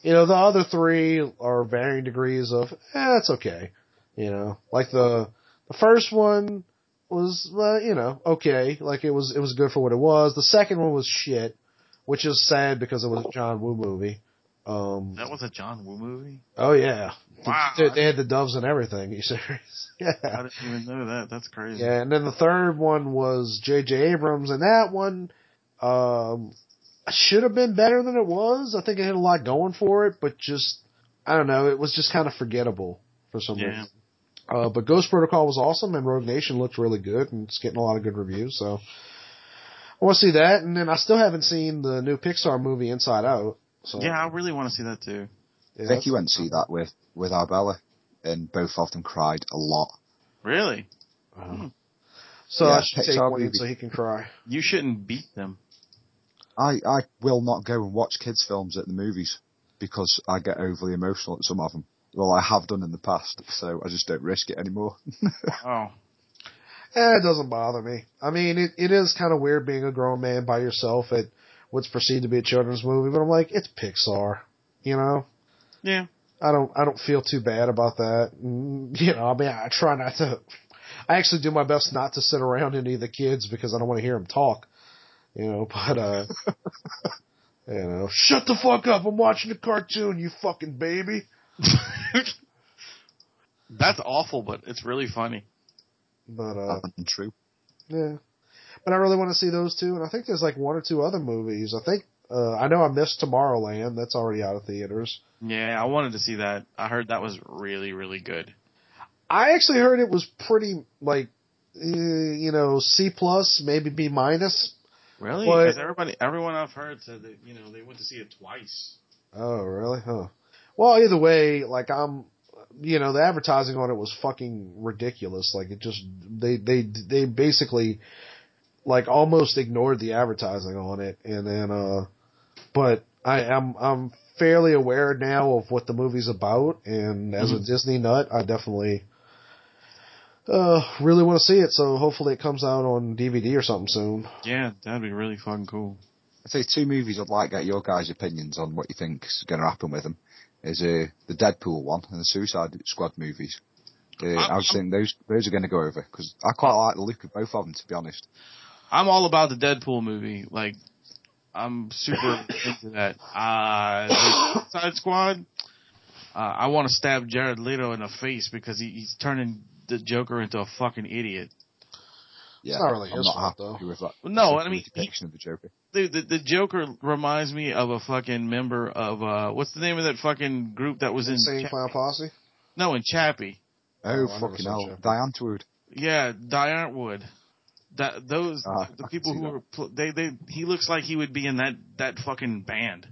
You know, the other three are varying degrees of, eh, it's okay. You know, like the, the first one was, uh, you know, okay. Like it was, it was good for what it was. The second one was shit, which is sad because it was a John Woo movie. Um, That was a John Woo movie. oh yeah. Wow. They, they had the doves and everything. You *laughs* serious? yeah, I didn't even know that. That's crazy. Yeah. And then the third one was J.J. Abrams and that one, um, should have been better than it was. I think it had a lot going for it, but just, I don't know, it was just kind of forgettable for some Yeah. reason. Uh, but Ghost Protocol was awesome and Rogue Nation looked really good and it's getting a lot of good reviews, so I want to see that. And then I still haven't seen the new Pixar movie Inside Out. So Yeah, I really want to see that too. yeah, Vicky that's- went to see that with with Arbella, and both of them cried a lot. Really? uh, so Yeah, I should take Pixar one movie. so he can cry. You shouldn't beat them. I I will not go and watch kids films at the movies because I get overly emotional at some of them. Well, I have done in the past, so I just don't risk it anymore. *laughs* Oh, Eh, it doesn't bother me. I mean, it, it is kind of weird being a grown man by yourself at what's perceived to be a children's movie, but I'm like, it's Pixar, you know? Yeah. I don't, I don't feel too bad about that. Mm, You know, I mean, I try not to, I actually do my best not to sit around any of the kids because I don't want to hear them talk, you know, *laughs* but, uh, *laughs* you know, shut the fuck up. I'm watching a cartoon, you fucking baby. *laughs* That's awful, but it's really funny. But, uh, true. Yeah. But I really want to see those two, and I think there's like one or two other movies. I think uh I know I missed Tomorrowland. That's already out of theaters. Yeah, I wanted to see that. I heard that was really, really good. I actually heard it was pretty like uh, you know C plus, maybe B minus. Really? Because everybody, everyone I've heard said that you know they went to see it twice. Oh, really? Huh. Well, either way, like I'm, you know, the advertising on it was fucking ridiculous. Like it just they they they basically like almost ignored the advertising on it, and then uh, but I am I'm fairly aware now of what the movie's about, and as a Disney nut, I definitely uh really want to see it. So hopefully it comes out on DVD or something soon. Yeah, that'd be really fucking cool. I'd say two movies I'd like to get your guys' opinions on what you think's going to happen with them. Is uh, the Deadpool one and the Suicide Squad movies. Uh, I was I'm- saying those those are going to go over because I quite like the look of both of them to be honest. I'm all about the Deadpool movie. Like, I'm super *coughs* into that. Uh, the Suicide Squad. Uh, I want to stab Jared Leto in the face because he, he's turning the Joker into a fucking idiot. Yeah, not really I'm his not fault, though. with that. No, I mean, he- depiction of the Joker. The, the the Joker reminds me of a fucking member of uh what's the name of that fucking group that was in Insane Cha- Clown Posse. no in Chappie. Oh, I never fucking saw hell, Chappie. Die Antwoord. Yeah, Die Antwoord. That those Ah, the can people who were pl- they they he looks like he would be in that that fucking band.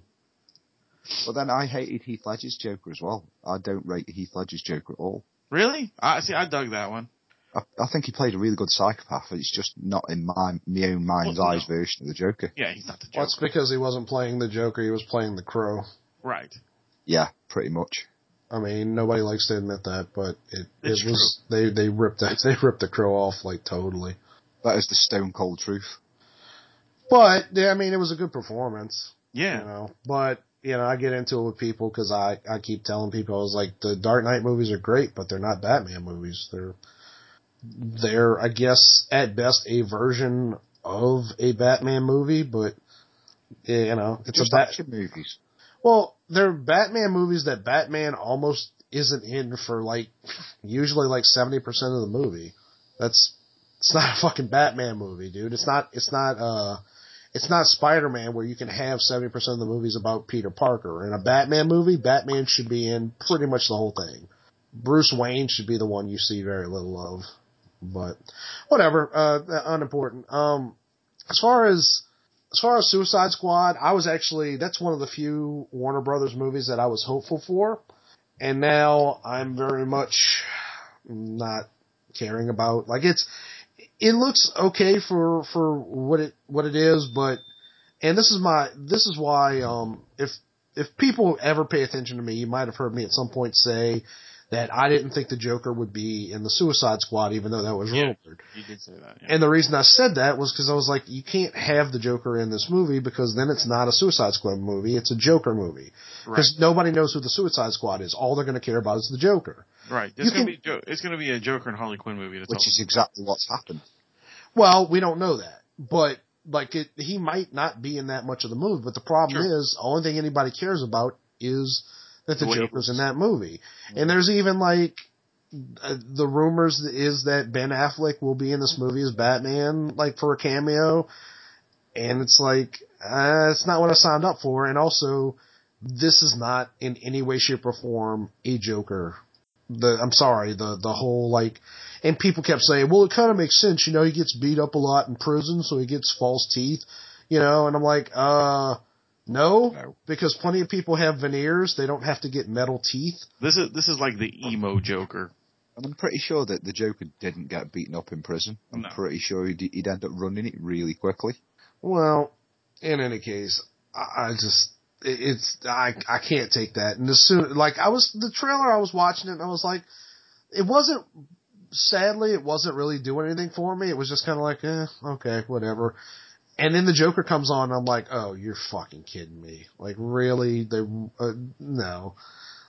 Well, then I hated Heath Ledger's Joker as well. I don't rate Heath Ledger's Joker at all. Really? I see. I dug that one. I, I think he played a really good psychopath. It's just not in my my own mind's Well, no. eyes version of the Joker. Yeah, he's not the Joker. Well, it's because he wasn't playing the Joker; he was playing the Crow. right. Yeah, pretty much. I mean, nobody likes to admit that, but it It's it was they they ripped that *laughs* they ripped the crow off like totally. That is the stone cold truth. But yeah, I mean, it was a good performance, Yeah. you know. But you know, I get into it with people because I I keep telling people I was like, the Dark Knight movies are great, but they're not Batman movies. They're they're I guess at best a version of a Batman movie, but you know, it's just a Batman movies. Well, they're Batman movies that Batman almost isn't in for like usually like seventy percent of the movie. That's it's not a fucking Batman movie, dude. It's not it's not uh it's not Spider Man where you can have seventy percent of the movies about Peter Parker. In a Batman movie, Batman should be in pretty much the whole thing. Bruce Wayne should be the one you see very little of. But whatever, uh unimportant. Um as far as as far as Suicide Squad, I was actually that's one of the few Warner Brothers movies that I was hopeful for, and now I'm very much not caring about. Like it's it looks okay for for what it what it is, but and this is my this is why um if if people ever pay attention to me, you might have heard me at some point say that I didn't think the Joker would be in the Suicide Squad, even though that was Yeah. rumored. You did say that. Yeah. And the reason I said that was because I was like, you can't have the Joker in this movie because then it's not a Suicide Squad movie, it's a Joker movie. right. Because nobody knows who the Suicide Squad is. All they're going to care about is the Joker. Right. It's gonna be Jo- it's gonna be a Joker and Harley Quinn movie. That's Which all. is exactly what's happened. Well, we don't know that, but like it, he might not be in that much of the movie. But the problem Sure. is, the only thing anybody cares about is that the The way Joker's in that movie. And there's even like uh, the rumors is that Ben Affleck will be in this movie as Batman, like for a cameo. And it's like, uh, it's not what I signed up for. And also, this is not in any way, shape, or form a Joker. The I'm sorry, the the whole like, and people kept saying, well, it kind of makes sense, you know, he gets beat up a lot in prison, so he gets false teeth, you know, and I'm like, uh, no, No. because plenty of people have veneers, they don't have to get metal teeth. This is this is like the emo Joker. And I'm pretty sure that the Joker didn't get beaten up in prison. I'm No. pretty sure he'd, he'd end up running it really quickly. Well, in any case, I, I just it- it's I I can't take that. And as soon like I was the trailer, I was watching it, and I was like, it wasn't sadly, it wasn't really doing anything for me. It was just kind of like, eh, okay, whatever. And then the Joker comes on, and I'm like, oh, you're fucking kidding me. Like, really? They, uh, no.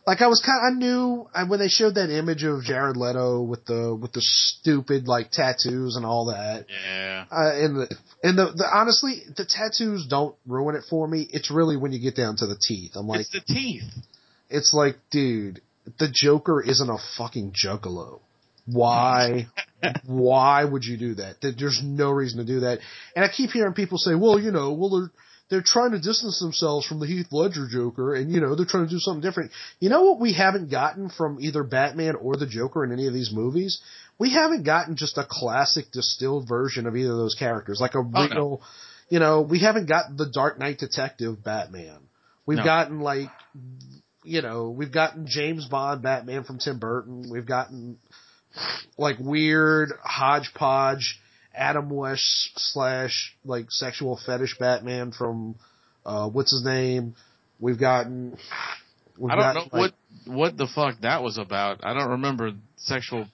Like, I was kind of. I knew, I, when they showed that image of Jared Leto with the, with the stupid, like, tattoos and all that. Yeah. Uh, and the, and the, the, honestly, the tattoos don't ruin it for me. It's really when you get down to the teeth. I'm like, it's the teeth. it's like, dude, the Joker isn't a fucking juggalo. Why? *laughs* why would you do that? There's no reason to do that. And I keep hearing people say, well, you know, well, they're, trying to distance themselves from the Heath Ledger Joker and, you know, they're trying to do something different. You know what we haven't gotten from either Batman or the Joker in any of these movies? We haven't gotten just a classic distilled version of either of those characters, like a oh, no. real, you know, we haven't got the Dark Knight Detective Batman. We've No. gotten like, you know, we've gotten James Bond Batman from Tim Burton. We've gotten like weird hodgepodge Adam West slash like sexual fetish Batman from uh what's his name? We've gotten we've I don't gotten, know like- what what the fuck that was about. I don't remember sexual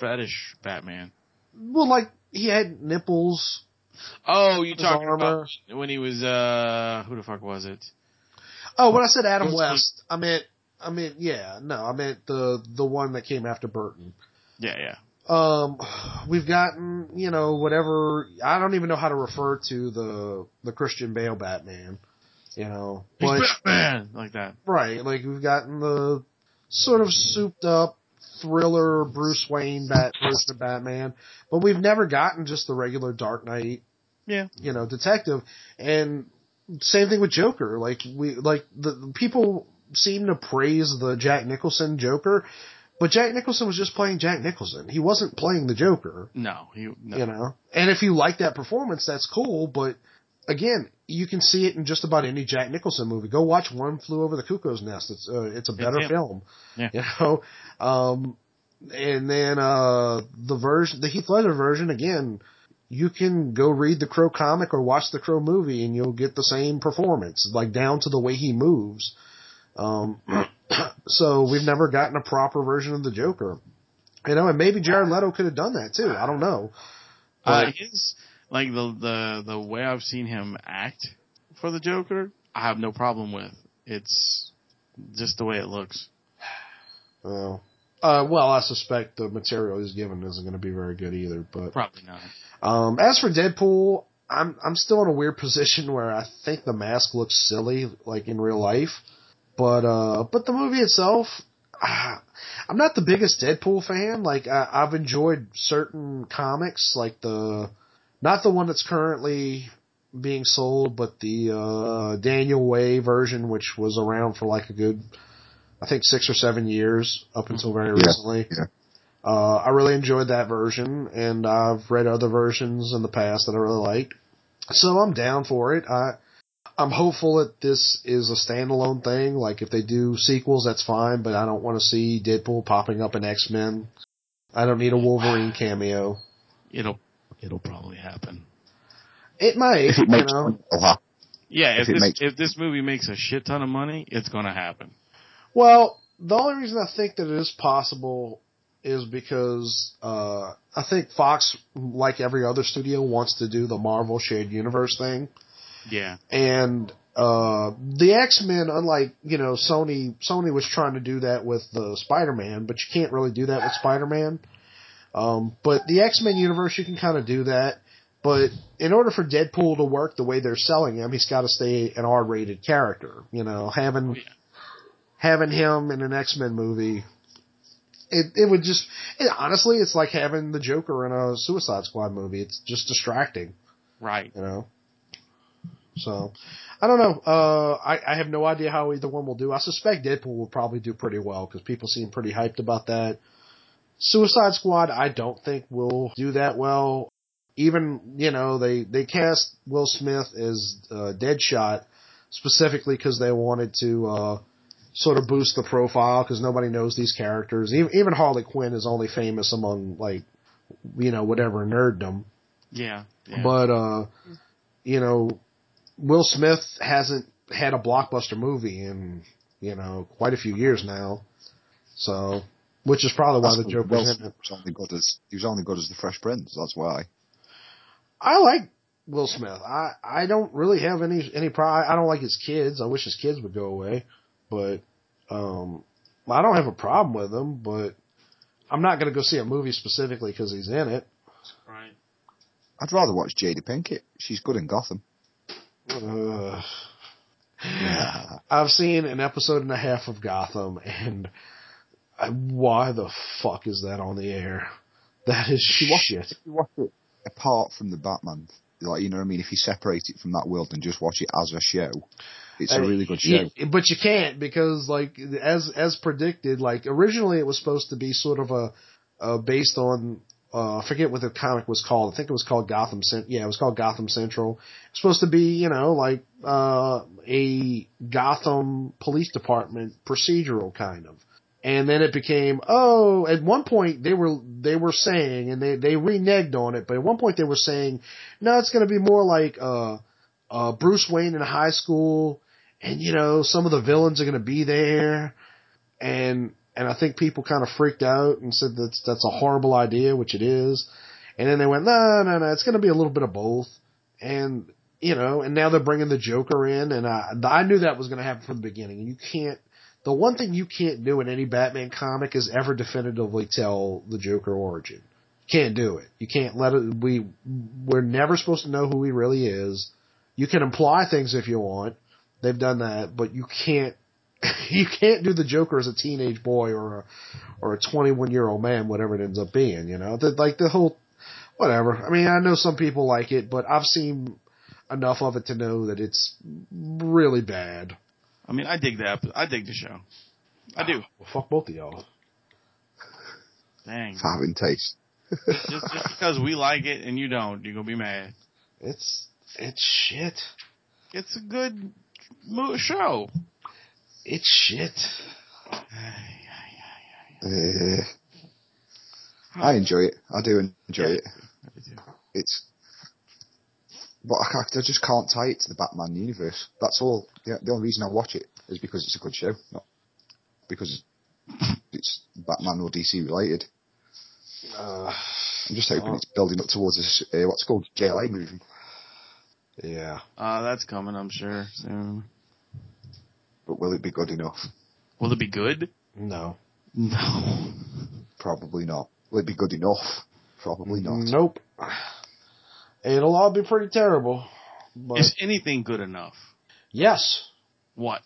fetish Batman. well like he had nipples. Oh, you talking armor. about when he was uh who the fuck was it? Oh, when I said Adam West, I meant I meant yeah, no, I meant the the one that came after Burton. Yeah, yeah. Um, we've gotten, you know, whatever, I don't even know how to refer to the, the Christian Bale Batman, you know, He's but, Batman like that. right, like we've gotten the sort of souped up thriller Bruce Wayne bat version of Batman, but we've never gotten just the regular Dark Knight, Yeah. you know, detective, and same thing with Joker, like we, like the, the people seem to praise the Jack Nicholson Joker, but Jack Nicholson was just playing Jack Nicholson. He wasn't playing the Joker No, he no. you know. And if you like that performance, that's cool. But again, you can see it in just about any Jack Nicholson movie. Go watch One Flew Over the Cuckoo's Nest. It's uh, it's a better him. film. Yeah. You know. Um, and then uh, the version, the Heath Ledger version, again, you can go read the Crow comic or watch the Crow movie, and you'll get the same performance, like down to the way he moves. Um, *clears throat* *coughs* so we've never gotten a proper version of the Joker. You know, and maybe Jared Leto could have done that too. I don't know. Uh, But- his like the the the way I've seen him act for the Joker, I have no problem with. It's just the way it looks. Oh. Uh, well, I suspect the material he's given isn't going to be very good either. But Probably not. um, as for Deadpool, I'm I'm still in a weird *laughs* position where I think the mask looks silly, like in real life. But uh, but the movie itself, ah, *sighs* I'm not the biggest Deadpool fan. Like I, I've enjoyed certain comics, like the not the one that's currently being sold, but the uh, Daniel Way version, which was around for like a good, I think six or seven years up until very Yeah, recently. yeah. Uh, I really enjoyed that version, and I've read other versions in the past that I really liked. So I'm down for it. I, I'm hopeful that this is a standalone thing. Like if they do sequels, that's fine, but I don't want to see Deadpool popping up in X Men. I don't need a Wolverine cameo. It'll it'll probably happen. It might, If it you makes know. money, it'll. Yeah, if, If this makes- if this movie makes a shit ton of money, it's gonna happen. Well, the only reason I think that it is possible is because uh, I think Fox, like every other studio, wants to do the Marvel shared universe thing. Yeah. and uh the X-Men unlike you know Sony Sony was trying to do that with the Spider-Man but you can't really do that with Spider-Man um but the X-Men universe you can kind of do that but in order for Deadpool to work the way they're selling him he's got to stay an R-rated character you know having Oh, yeah. having him in an X-Men movie it it would just it, honestly it's like having the Joker in a Suicide Squad movie it's just distracting Right. you know. So, I don't know. Uh, I, I have no idea how either one will do. I suspect Deadpool will probably do pretty well because people seem pretty hyped about that. Suicide Squad, I don't think will do that well. Even, you know, they, they cast Will Smith as, uh, Deadshot specifically because they wanted to, uh, sort of boost the profile because nobody knows these characters. Even, even Harley Quinn is only famous among, like, you know, whatever nerddom. Yeah. yeah. But uh, you know, Will Smith hasn't had a blockbuster movie in you know quite a few years now. So which is probably why That's the joke Will in it. was only good as he was only good as the Fresh Prince. That's why. I like Will Smith. I I don't really have any any pride. I don't like his kids. I wish his kids would go away, but um, I don't have a problem with him. But I'm not going to go see a movie specifically because he's in it. Right. I'd rather watch Jada Pinkett. She's good in Gotham. Ugh. I've seen an episode and a half of Gotham, and I, why the fuck is that on the air? That is you watch shit. If you watch it apart from the Batman, like you know what I mean. If you separate it from that world and just watch it as a show, it's a really good show. yeah, but you can't because, like, as as predicted, like originally it was supposed to be sort of a, uh based on uh, I forget what the comic was called. I think it was called Gotham. Cent- yeah, it was called Gotham Central. It's supposed to be, you know, like uh, a Gotham Police Department procedural kind of. And then it became, oh, at one point they were, they were saying, and they, they reneged on it, but at one point they were saying, no, it's going to be more like, uh, uh, Bruce Wayne in high school, and you know, some of the villains are going to be there, and, and I think people kind of freaked out and said that's, that's a horrible idea, which it is. And then they went, no, no, no, it's going to be a little bit of both. And, you know, and now they're bringing the Joker in, and I, I knew that was going to happen from the beginning. And you can't, the one thing you can't do in any Batman comic is ever definitively tell the Joker origin. Can't do it. You can't let it, we, we're never supposed to know who he really is. You can imply things if you want. They've done that, but you can't, *laughs* you can't do the Joker as a teenage boy or a, or a 21 year old man, whatever it ends up being, you know, the, like the whole, whatever. I mean, I know some people like it, but I've seen enough of it to know that it's really bad. I mean, I dig that. I dig the show. I do. Ah, well, fuck both of y'all. Dang. For having taste. just, just because we like it and you don't, you're gonna be mad. It's, it's shit. It's a good show. It's shit. Uh, I enjoy it. I do enjoy Yeah. it. It's, but I, I just can't tie it to the Batman universe. That's all. The, the only reason I watch it is because it's a good show, not because it's Batman or DC related. Uh, I'm just hoping Oh. it's building up towards this, uh, what's called JLA movie. yeah. Uh, that's coming, I'm sure, soon. But will it be good enough? Will it be good? No. No. Probably not. Will it be good enough? Probably not. Nope. It'll all be pretty terrible. But Is anything good enough? yes. What?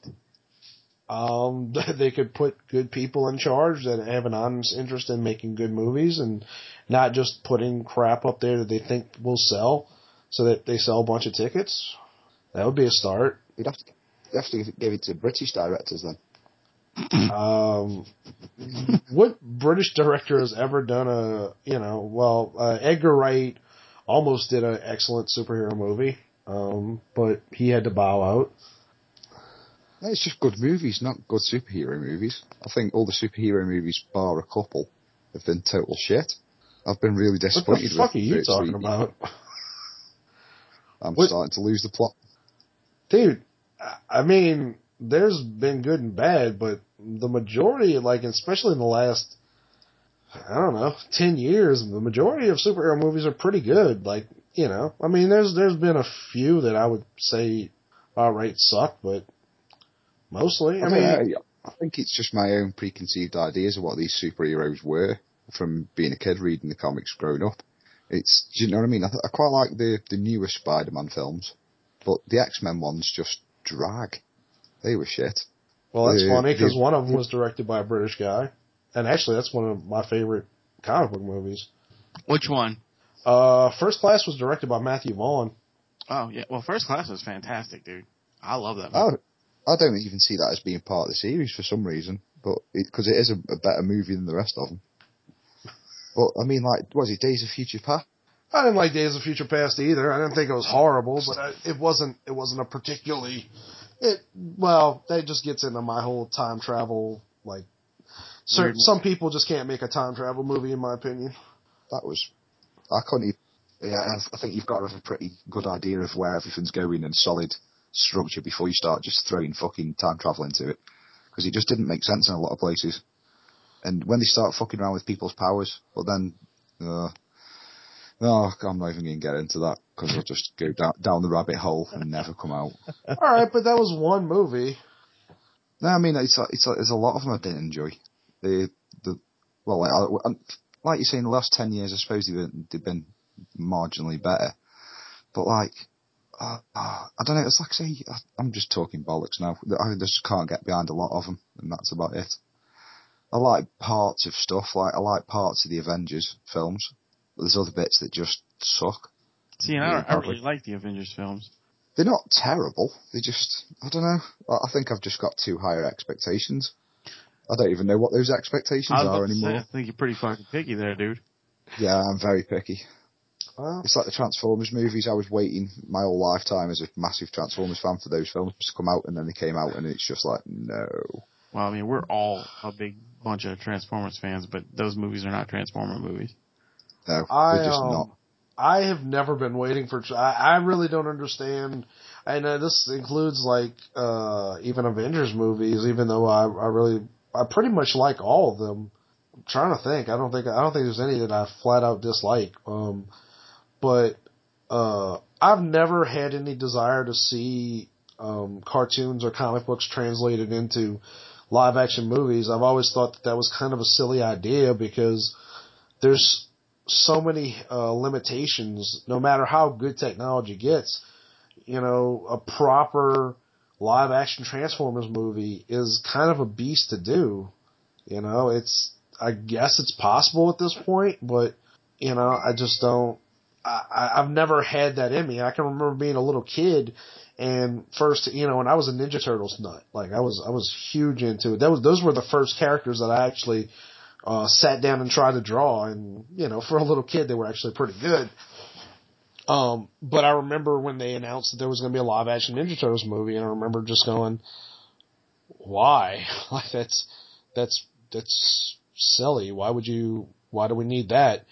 Um, *laughs* they could put good people in charge that have an honest interest in making good movies and not just putting crap up there that they think will sell so that they sell a bunch of tickets. That would be a start. You'd have to, you'd have to give it to British directors then. *clears throat* Um, what British director has ever done a, you know, well, uh, Edgar Wright almost did an excellent superhero movie, um, but he had to bow out. It's just good movies, not good superhero movies. I think all the superhero movies, bar a couple, have been total shit. I've been really disappointed. What the fuck are you talking about? *laughs* I'm What- starting to lose the plot. Dude, I- mean, there's been good and bad, but the majority, like, especially in the last, I don't know, 10 years, the majority of superhero movies are pretty good. Like, you know, I mean, there's, there's been a few that I would say all right, suck, but mostly, I, I, mean, I think it's just my own preconceived ideas of what these superheroes were from being a kid reading the comics growing up. It's, do you know what I mean? I, th- I quite like the, the newer Spider-Man films, but the X-Men ones just drag. They were shit. well, that's the- funny because one of them was directed by a British guy. And actually, that's one of my favorite comic book movies. Which one? Uh, First Class was directed by Matthew Vaughn. Oh, yeah. Well, First Class was fantastic, dude. I love that movie. I, I don't even see that as being part of the series for some reason, but because it, is a, a better movie than the rest of them. But I mean, like, was it Days of Future Past? I didn't like Days of Future Past either. I didn't think it was horrible, but I, it wasn't. It wasn't a particularly. It well, that just gets into my whole time travel. Like, certain, Weirdness. some people just can't make a time travel movie, in my opinion. That was, I couldn't. Even, yeah, I think you've got to have a pretty good idea of where everything's going and solid structure before you start just throwing fucking time travel into it, because it just didn't make sense in a lot of places. And when they start fucking around with people's powers, but then, uh, oh, I'm not even going to get into that because I'll just go down, down the rabbit hole and never come out. *laughs* All right, but that was one movie. No, I mean it's it's there's a lot of them I didn't enjoy. The the well, like, like you say, in the last ten years, I suppose they've been, they've been marginally better. But like, uh, uh, I don't know. It's like say, I'm just talking bollocks now. I just can't get behind a lot of them, and that's about it. I like parts of stuff. Like I like parts of the Avengers films, there's other bits that just suck. See, and I, I really like the Avengers films. They're not terrible. They just, I don't know. I think I've just got too higher expectations. I don't even know what those expectations are anymore. Say, I think you're pretty fucking picky there, dude. Yeah, I'm very picky. Well, it's like the Transformers movies. I was waiting my whole lifetime as a massive Transformers fan for those films to come out, and then they came out, and it's just like, no. Well, I mean, we're all a big bunch of Transformers fans, but those movies are not Transformer movies. No, I, just um, not. I have never been waiting for. I, I really don't understand. And uh, this includes like uh even Avengers movies. Even though I I really I pretty much like all of them. I'm trying to think. I don't think I don't think there's any that I flat out dislike. Um, but uh, I've never had any desire to see um, cartoons or comic books translated into live action movies. I've always thought that that was kind of a silly idea because there's so many uh, limitations. No matter how good technology gets, you know, a proper live action Transformers movie is kind of a beast to do. You know, it's I guess it's possible at this point, but you know, I just don't. I, I've never had that in me. I can remember being a little kid and first, you know, when I was a Ninja Turtles nut, like I was, I was huge into it. That was, those were the first characters that I actually uh, sat down and tried to draw, and you know, for a little kid, they were actually pretty good. Um, but I remember when they announced that there was going to be a live action Ninja Turtles movie, and I remember just going, "Why? *laughs* like that's that's that's silly. Why would you? Why do we need that?"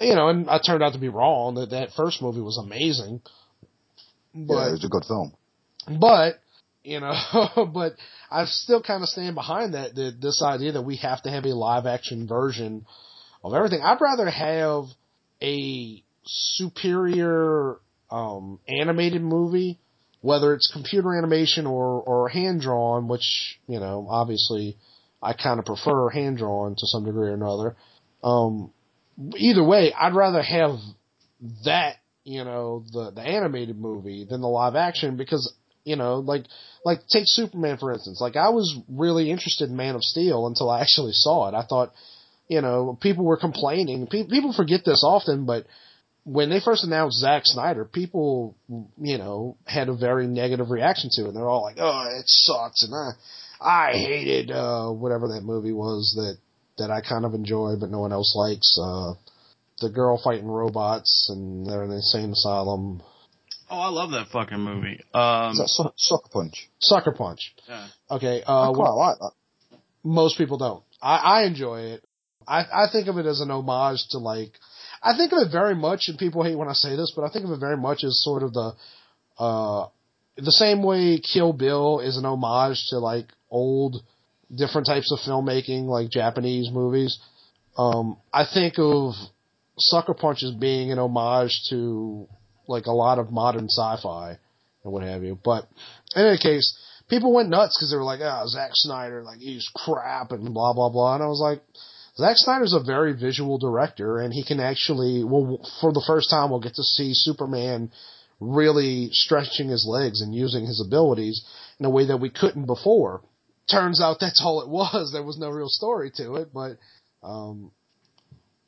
You know, and I turned out to be wrong. That that first movie was amazing. But, yeah, it was a good film. But you know, *laughs* but I still kind of stand behind that, that this idea that we have to have a live action version of everything. I'd rather have a superior um, animated movie, whether it's computer animation or or hand drawn, which you know, obviously, I kind of prefer hand drawn to some degree or another. Um, either way, I'd rather have that, you know, the the animated movie than the live action because you know, like, like take Superman for instance. Like I was really interested in Man of Steel until I *laughs* actually saw it. I thought, you know, people were complaining. Pe- people forget this often, but when they first announced Zack Snyder, people, you know, had a very negative reaction to it. And they're all like, "Oh, it sucks," and I, I hated uh, whatever that movie was that that I kind of enjoyed, but no one else likes. Uh, the girl fighting robots, and they're in the insane asylum. Oh, I love that fucking movie. Um, Is that su- Sucker Punch? Sucker Punch. Yeah. Okay. Uh, I quite well, like that. Most people don't. I, I enjoy it. I, I think of it as an homage to like, I think of it very much, and people hate when I say this, but I think of it very much as sort of the, uh, the same way Kill Bill is an homage to like old, different types of filmmaking, like Japanese movies. Um, I think of Sucker Punch as being an homage to like a lot of modern sci-fi and what have you. But in any case, people went nuts because they were like, "Ah, oh, Zack Snyder, like he's crap," and blah blah blah. And I was like, Zack Snyder's a very visual director, and he can actually, well, for the first time, we'll get to see Superman really stretching his legs and using his abilities in a way that we couldn't before. Turns out that's all it was. *laughs* There was no real story to it, but, um,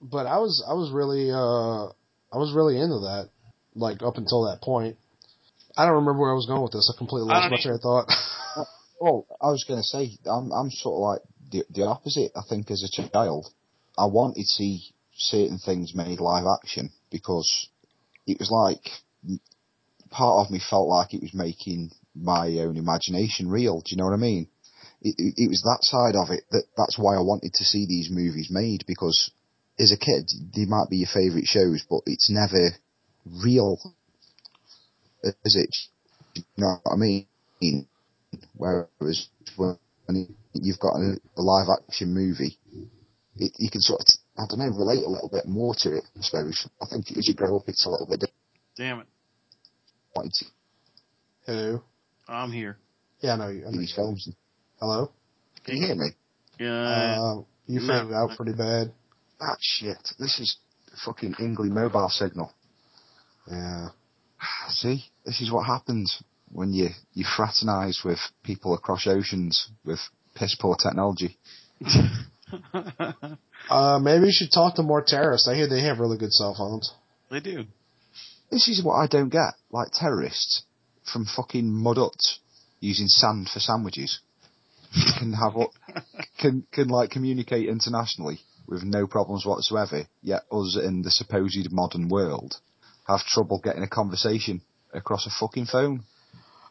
but I was, I was really, uh, I was really into that like up until that point. I don't remember where I was going with this. I completely lost my train of thought. *laughs* well, I was going to say I'm I'm sort of like the the opposite. I think as a child, I wanted to see certain things made live action because it was like part of me felt like it was making my own imagination real. Do you know what I mean? It, it, it was that side of it that that's why I wanted to see these movies made because as a kid, they might be your favourite shows, but it's never real, is it? You know what I mean? Whereas when you've got a, a live action movie, it, you can sort of, I don't know, relate a little bit more to it, I suppose. I think as you grow up, it's a little bit different. Damn it. disappointing. Hello. I'm here. Yeah, I know you. I know these you. films. Hello. Can you hear me? Yeah. Uh, you no. faded out pretty bad. Ah, shit. This is fucking Englie mobile signal. Yeah. See, this is what happens when you, you fraternise with people across oceans with piss poor technology. *laughs* Uh, maybe you should talk to more terrorists. I hear they have really good cell phones. they do. This is what I don't get. Like terrorists from fucking mud huts using sand for sandwiches *laughs* can have what *laughs* can can like communicate internationally with no problems whatsoever. Yet us in the supposed modern world have trouble getting a conversation across a fucking phone.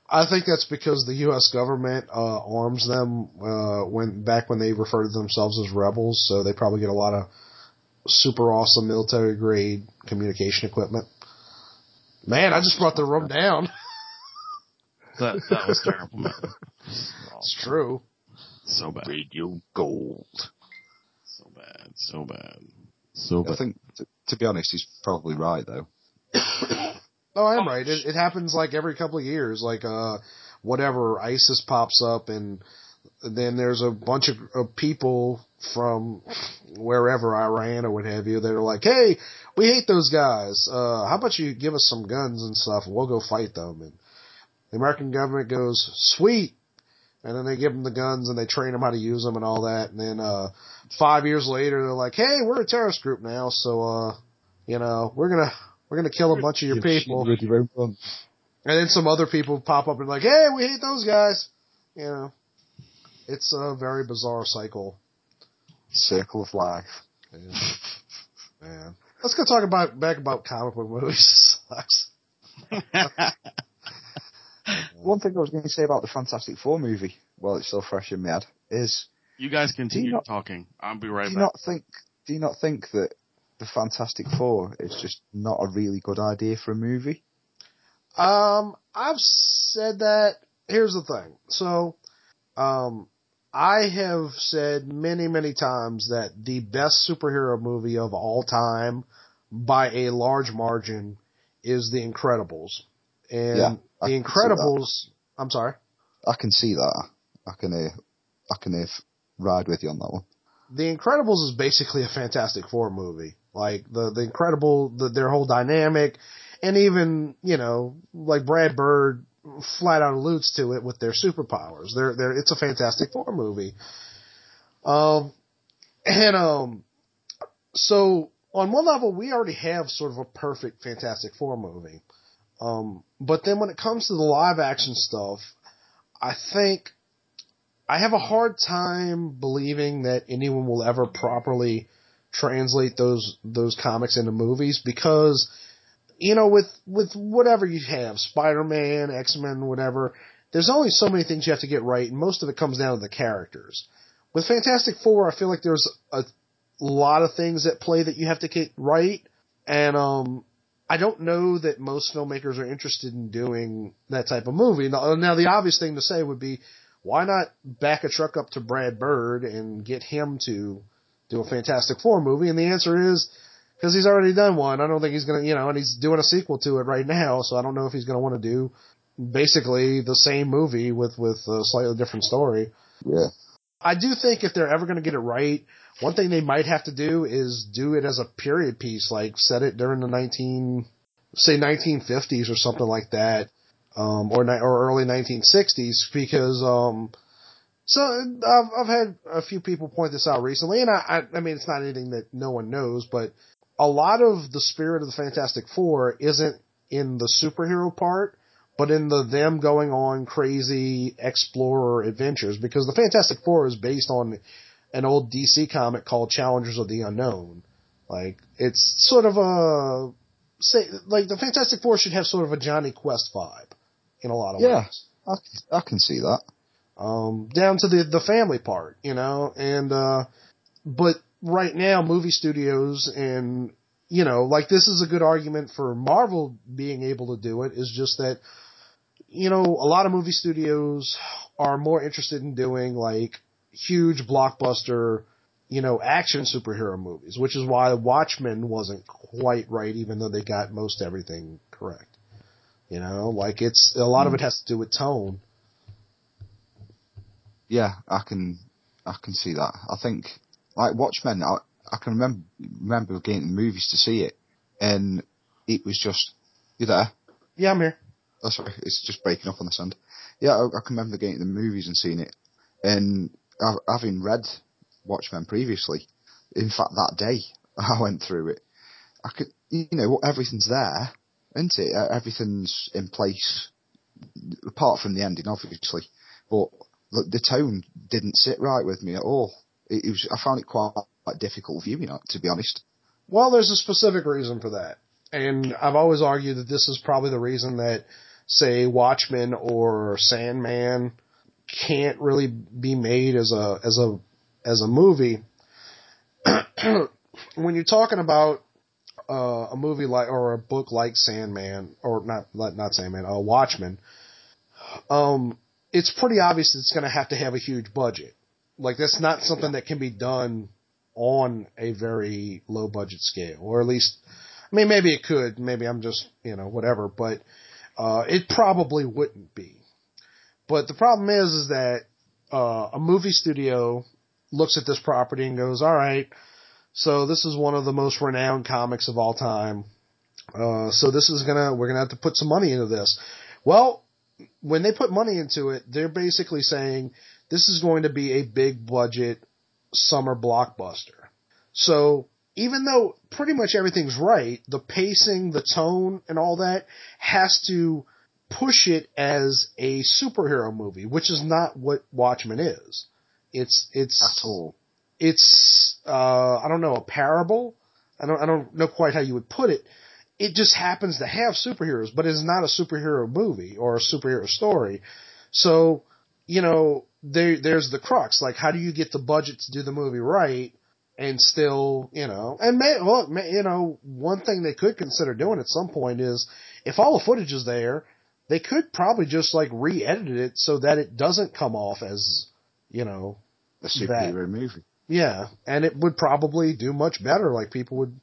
I think that's because the U.S. government uh, arms them uh, when back when they refer to themselves as rebels, so they probably get a lot of super awesome military grade communication equipment. Man, I just brought the room down. *laughs* That that was terrible, man. It's true. So bad. Radio gold. So bad. So bad. So bad. I think, t- to be honest, he's probably right though. No, I am right. It, it happens like every couple of years. Like, uh, whatever, ISIS pops up and then there's a bunch of, of people from wherever, Iran or what have you, that are like, hey, we hate those guys. Uh, how about you give us some guns and stuff and we'll go fight them? And the American government goes, sweet. And then they give them the guns and they train them how to use them and all that. And then, uh, five years later, they're like, hey, we're a terrorist group now. So, uh, you know, we're gonna, we're gonna kill a bunch of your people. With your own gun. And then some other people pop up and like, hey, we hate those guys. You know, it's a very bizarre cycle. Circle of life. Yeah. *laughs* Man. Let's go talk about back about comic book movies. *laughs* Sucks. *laughs* One thing I was going to say about the Fantastic Four movie, while it's still fresh in my head, is you guys continue not- talking. I'll be right do you back. not think do you not think that the Fantastic Four is just not a really good idea for a movie? Um, I've said that. Here's the thing. So, um, I have said many, many times that the best superhero movie of all time, by a large margin, is The Incredibles. And Yeah, The can see that. Incredibles. I'm sorry. I can see that. I can uh, I can uh, ride with you on that one. The Incredibles is basically a Fantastic Four movie. Like the the Incredible, the, their whole dynamic, and even you know, like Brad Bird flat out alludes to it with their superpowers. They're they're it's a Fantastic Four movie. Um, and um, so on one level, we already have sort of a perfect Fantastic Four movie. Um, but then when it comes to the live action stuff, I think I have a hard time believing that anyone will ever properly translate those those comics into movies because you know with with whatever you have Spider-Man, X-Men, whatever, there's only so many things you have to get right and most of it comes down to the characters. With Fantastic 4, I feel like there's a lot of things at play that you have to get right and um I don't know that most filmmakers are interested in doing that type of movie. Now, now the obvious thing to say would be why not back a truck up to Brad Bird and get him to do a Fantastic Four movie? And the answer is because he's already done one. I don't think he's gonna, you know, and he's doing a sequel to it right now. So I don't know if he's gonna want to do basically the same movie with with a slightly different story. Yeah. I do think if they're ever going to get it right, one thing they might have to do is do it as a period piece, like set it during the 19, say 1950s or something like that, um, or or early 1960s, because um, so I've I've had a few people point this out recently, and I I, I mean it's not anything that no one knows, but a lot of the spirit of the Fantastic Four isn't in the superhero part but in the them going on crazy explorer adventures because the Fantastic Four is based on an old DC comic called Challengers of the Unknown. Like it's sort of a say like the Fantastic Four should have sort of a Johnny Quest vibe in a lot of Yeah. ways. I, I can see that. Um, down to the the family part, you know, and uh, but right now movie studios and you know like this is a good argument for Marvel being able to do it is just that you know, a lot of movie studios are more interested in doing like huge blockbuster you know, action superhero movies, which is why Watchmen wasn't quite right, even though they got most everything correct. You know, like it's a lot of it has to do with tone. Yeah, I can, I can see that. I think, like Watchmen, I, I can remember remember getting the movies to see it, and it was just, you there? Yeah, I'm here. Oh, sorry, it's just breaking up on this end. Yeah, I, I can remember getting to the movies and seeing it, and uh, having read Watchmen previously, in fact, that day *laughs* I went through it. I could, you know, everything's there, isn't it? Everything's in place, apart from the ending, obviously. But look, the tone didn't sit right with me at all. It, it was, I found it quite, quite difficult viewing it, to be honest. Well, there's a specific reason for that. And I've always argued that this is probably the reason that, say, Watchmen or Sandman can't really be made as a, as a, as a movie. *clears throat* when you're talking about uh, a movie like or a book like Sandman or not not Sandman, uh, Watchmen, um, it's pretty obvious it's going to have to have a huge budget. Like that's not something that can be done on a very low budget scale, or at least, I mean, maybe it could. Maybe I'm just you know whatever, but uh, it probably wouldn't be. But the problem is, is that uh, a movie studio looks at this property and goes, "All right, so this is one of the most renowned comics of all time. Uh, so this is gonna, we're gonna have to put some money into this." Well, when they put money into it, they're basically saying this is going to be a big budget summer blockbuster. So even though pretty much everything's right, the pacing, the tone, and all that has to push it as a superhero movie, which is not what Watchmen is. It's it's it's uh I don't know a parable. I don't I don't know quite how you would put it. It just happens to have superheroes, but it's not a superhero movie or a superhero story. So you know there there's the crux. Like how do you get the budget to do the movie right? And still, you know, and may, well, may, you know, one thing they could consider doing at some point is if all the footage is there, they could probably just like re-edit it so that it doesn't come off as, you know, A superhero movie. yeah, and it would probably do much better. Like people would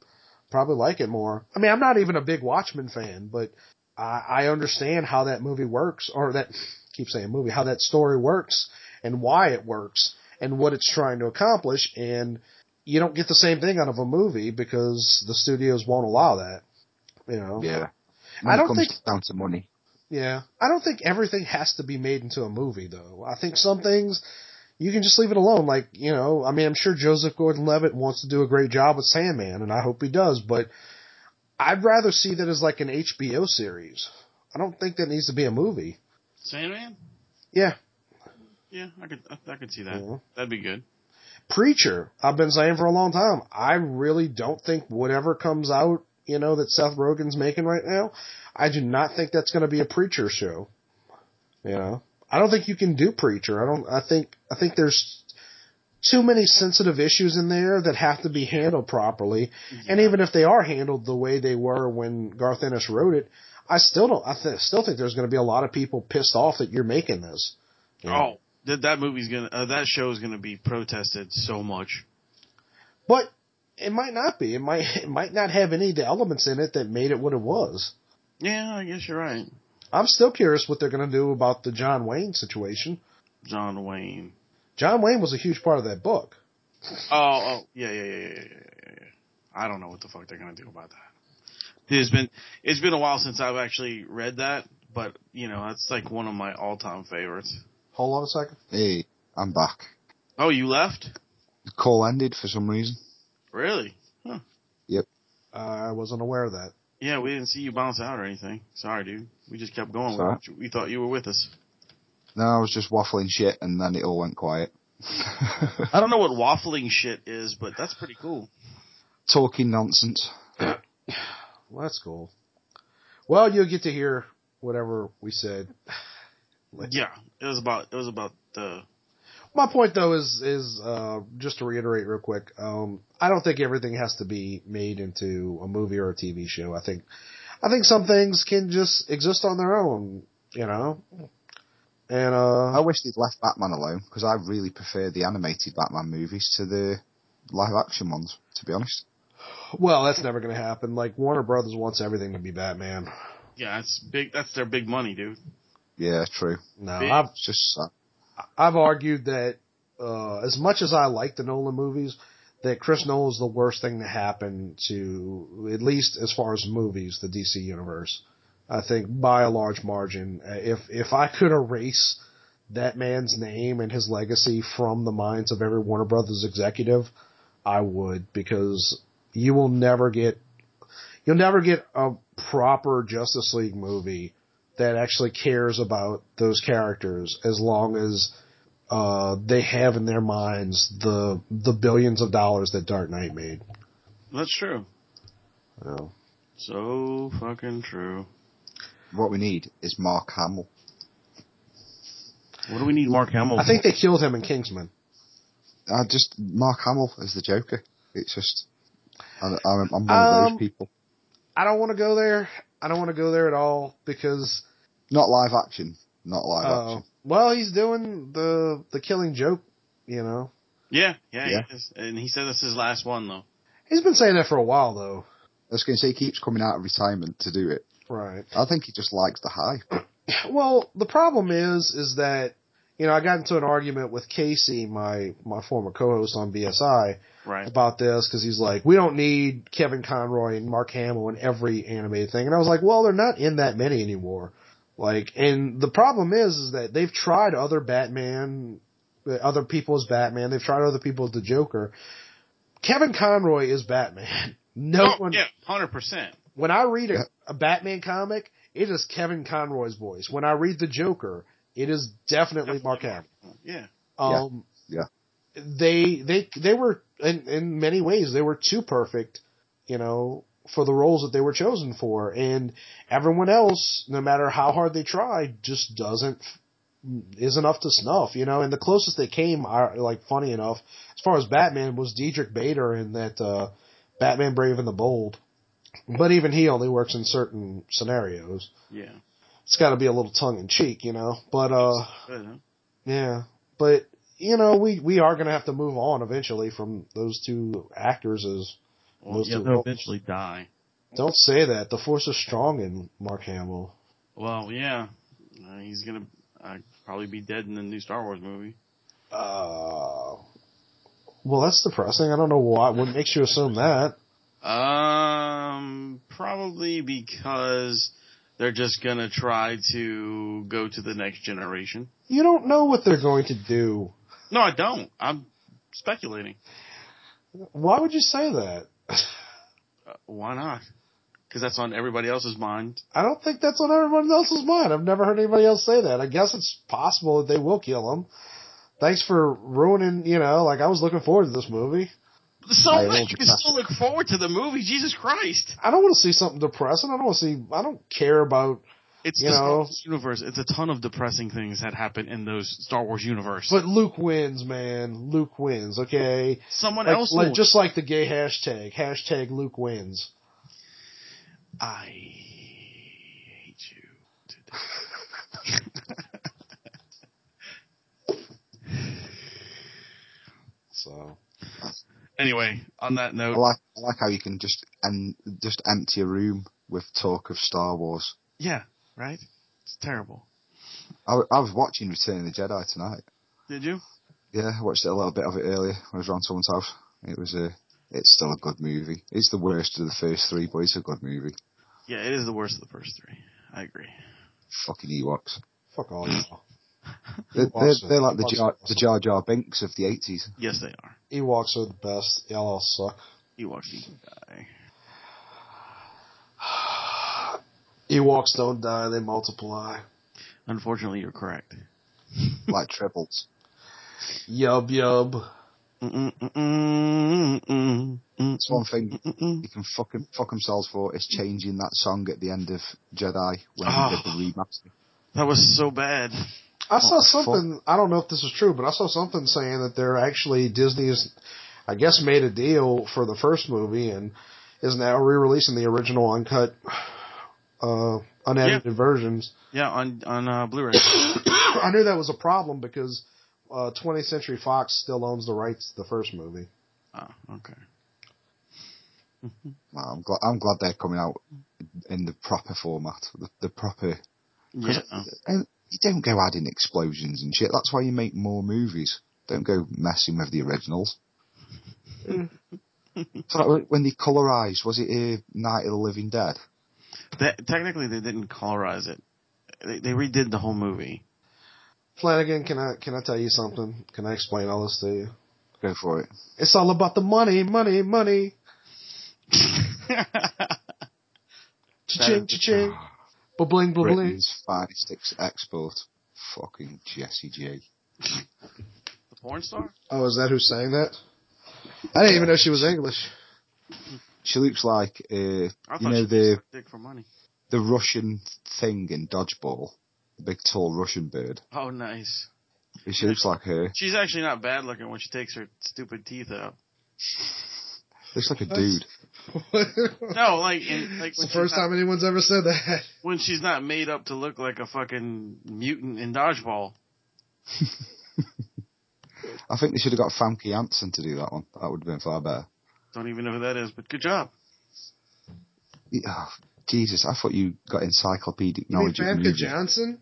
probably like it more. I mean, I'm not even a big Watchmen fan, but I, I understand how that movie works, or that keep saying movie, how that story works, and why it works, and what it's trying to accomplish. And you don't get the same thing out of a movie because the studios won't allow that. You know. Yeah. I When don't it comes think- down to money. Yeah. I don't think everything has to be made into a movie though. I think some things you can just leave it alone. Like, you know, I mean, I'm sure Joseph Gordon-Levitt wants to do a great job with Sandman and I hope he does, but I'd rather see that as like an HBO series. I don't think that needs to be a movie. Sandman? Yeah. Yeah, I could I, I could see that. Yeah. That'd be good. Preacher, I've been saying for a long time, I really don't think whatever comes out, you know, that Seth Rogen's making right now, I do not think that's going to be a Preacher show. You know, I don't think you can do Preacher. I don't, I think, I think there's too many sensitive issues in there that have to be handled properly. And even if they are handled the way they were when Garth Ennis wrote it, I still don't, I th- still think there's going to be a lot of people pissed off that you're making this. You know? Oh, that that movie's gonna uh, that show is gonna be protested so much. But it might not be. It might it might not have any of the elements in it that made it what it was. Yeah, I guess you're right. I'm still curious what they're going to do about the John Wayne situation. John Wayne. John Wayne was a huge part of that book. Oh, oh, yeah, yeah, yeah, yeah, yeah, yeah, yeah. I don't know what the fuck they're gonna do about that. It's been it's been a while since I've actually read that, but you know, that's like one of my all time favorites. Hold on a second. Hey, I'm back. Oh, you left? The call ended for some reason. Really? Huh. Yep. Uh, I wasn't aware of that. Yeah, we didn't see you bounce out or anything. Sorry, dude. We just kept going. Sorry. We thought you were with us. No, I was just waffling shit and then it all went quiet. *laughs* I don't know what waffling shit is, but that's pretty cool. Talking nonsense. Well, that's cool. Well, you'll get to hear whatever we said. Yeah, it was about it was about the My point though is is uh, just to reiterate real quick. Um, I don't think everything has to be made into a movie or a TV show. I think I think some things can just exist on their own. You know, and uh, I wish they'd left Batman alone because I really prefer the animated Batman movies to the live action ones. To be honest, Well, that's never going to happen. Like Warner Brothers wants everything to be Batman. Yeah, that's big. That's their big money, dude. yeah, true. No, Big. I've just sad. I've argued that uh, as much as I like the Nolan movies, that Chris Nolan is the worst thing to happen to, at least as far as movies, the DC universe. I think by a large margin, Uh, if if I could erase that man's name and his legacy from the minds of every Warner Brothers executive, I would because you will never get you'll never get a proper Justice League movie that actually cares about those characters as long as uh, they have in their minds the the billions of dollars that Dark Knight made. That's true. You. So fucking true. What we need is Mark Hamill. What do we need Mark Hamill? I think they killed him in Kingsman. I just Mark Hamill as the Joker. It's just I, I'm, I'm one of Um, those people. I don't want to go there. I don't want to go there at all because Not live action. Not live uh, action. well, he's doing the the Killing Joke. You know, Yeah, yeah, Yeah. He is. and he said this is his last one though. he's been saying that for a while though. I was going to say he keeps coming out of retirement to do it. Right. I think he just likes the hype. *coughs* Well, the problem is, is that you know I got into an argument with Casey, my my former co-host on BSI, Right. about this because he's like, we don't need Kevin Conroy and Mark Hamill in every animated thing, and I was like, well, they're not in that many anymore. Like, and the problem is, is that they've tried other Batman, other people as Batman. They've tried other people as the Joker. Kevin Conroy is Batman. *laughs* No Oh, one. yeah, hundred percent. When I read a, Yeah. a Batman comic, it is Kevin Conroy's voice. When I read the Joker, it is definitely Mark Hamill. Yeah. Um, Yeah. They they they were in in many ways they were too perfect, you know, for the roles that they were chosen for, and everyone else, no matter how hard they tried, just doesn't isn't up to snuff, you know. And the closest they came, are like funny enough, as far as Batman was Diedrich Bader in that uh, Batman Brave and the Bold, but even he only works in certain scenarios. Yeah. It's got to be a little tongue in cheek, you know. But uh, Good, huh? yeah, but you know, we we are going to have to move on eventually from those two actors. As Well, Those yeah, two they'll roles. eventually die. don't say that. The force is strong in Mark Hamill. Well, yeah. Uh, he's gonna uh, probably be dead in the new Star Wars movie. Uh, well, that's depressing. I don't know why. What makes you assume that? Um, probably because they're just gonna try to go to the next generation. You don't know what they're going to do. No, I don't. I'm speculating. Why would you say that? Uh, why not? Because that's on everybody else's mind. I don't think that's on everyone else's mind. I've never heard anybody else say that. I guess it's possible that they will kill him. Thanks for ruining, you know, like I was looking forward to this movie. So I what? You can still look forward to the movie. Jesus Christ! I don't want to see something depressing. I don't want to see, I don't care about, It's You know- Wars universe. It's a ton of depressing things that happen in those Star Wars universe. but Luke wins, man. Luke wins, okay? someone Like, else, like just like the gay hashtag, hashtag Luke wins. I hate you. So anyway, on that I note, like I like how you can just and just empty a room with talk of Star Wars. yeah, right? It's terrible. I, I was watching Return of the Jedi tonight. Did you? Yeah, I watched it a little bit of it earlier when I was around someone's house. It was a, it's still a good movie. It's the worst of the first three, but it's a good movie. Yeah, it is the worst of the first three. I agree. Fucking Ewoks. fuck all y'all. They're, they're, they're like the Jar, the. Jar Jar Binks of the 80s. Yes, they are. Ewoks are the best. Y'all all suck. Ewoks even die. Ewoks don't die; they multiply. Unfortunately, you're correct. *laughs* like Tribbles. Yub yub. It's one thing you can fuck, 'em- fuck themselves for is changing that song at the end of Jedi when Oh. Ah. they did the remaster. That was so bad. I saw something. I don't know if this is true, but I saw something saying that they're actually Disney's, I guess, made a deal for the first movie and is now re-releasing the original uncut, uh, unedited versions. Yeah, on on uh, Blu-ray. *coughs* I knew that was a problem because uh, 20th Century Fox still owns the rights to the first movie. Oh, okay. *laughs* Well, I'm glad. I'm glad they're coming out in the proper format, the, the proper. Yeah. And you don't go adding explosions and shit. That's why you make more movies. Don't go messing with the originals. so like when they colorized, was it uh, Night of the Living Dead? That, technically, they didn't colorize it. They, they redid the whole movie. Flanagan, can I can I tell you something? Can I explain all this to you? Go for it. It's all about the money, money, money. *laughs* Cha-ching, cha-ching. Ba-bling, ba-bling. Britain's finest ex- export. Fucking Jessie J. the porn star? Oh, is that who's saying that? I didn't even know she was English. She looks like, uh, I you know, she the dick for money. the Russian thing in Dodgeball, the big tall Russian bird. Oh, nice. She looks like her. She's actually not bad looking when she takes her stupid teeth out. Looks like a dude. No, like, in, like It's the first not- time anyone's ever said that. when she's not made up to look like a fucking mutant in dodgeball. I think they should have got Famke Janssen to do that one. That would have been far better. Don't even know who that is, but good job. Yeah, oh, Jesus, I thought you got encyclopedic You mean knowledge of Famke music. Johnson?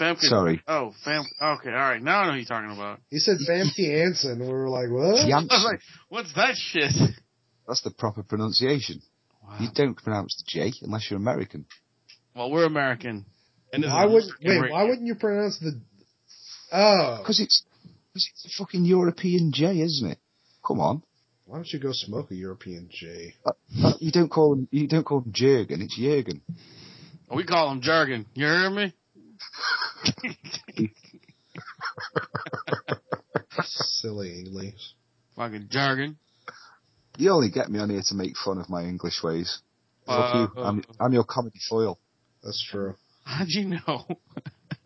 Famke. Sorry. Oh, Fam. Okay, all right. Now I know who you're talking about. He said Famke Janssen. And we were like, what? *laughs* I was like, what's that shit? That's the proper pronunciation. Wow. You don't pronounce the J unless you're American. Well, we're American. And this Why would American wait? radio. Why wouldn't you pronounce the? Oh, Because it's, cause it's a fucking European J, isn't it? Come on. why don't you go smoke a European J? Uh, you don't call him, you don't call him Jurgen, it's Jurgen. We call him jargon. You hear me? *laughs* Silly English. Fucking jargon. You only get me on here to make fun of my English ways. Fuck you. Uh, I'm, I'm your comedy foil. That's true. How'd you know?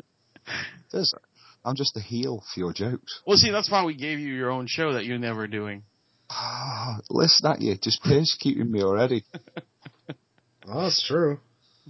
*laughs* There's, I'm just a heel for your jokes. well, see, that's why we gave you your own show that you're never doing. Ah, listen at you, just persecuting me already. *laughs* Oh, that's true.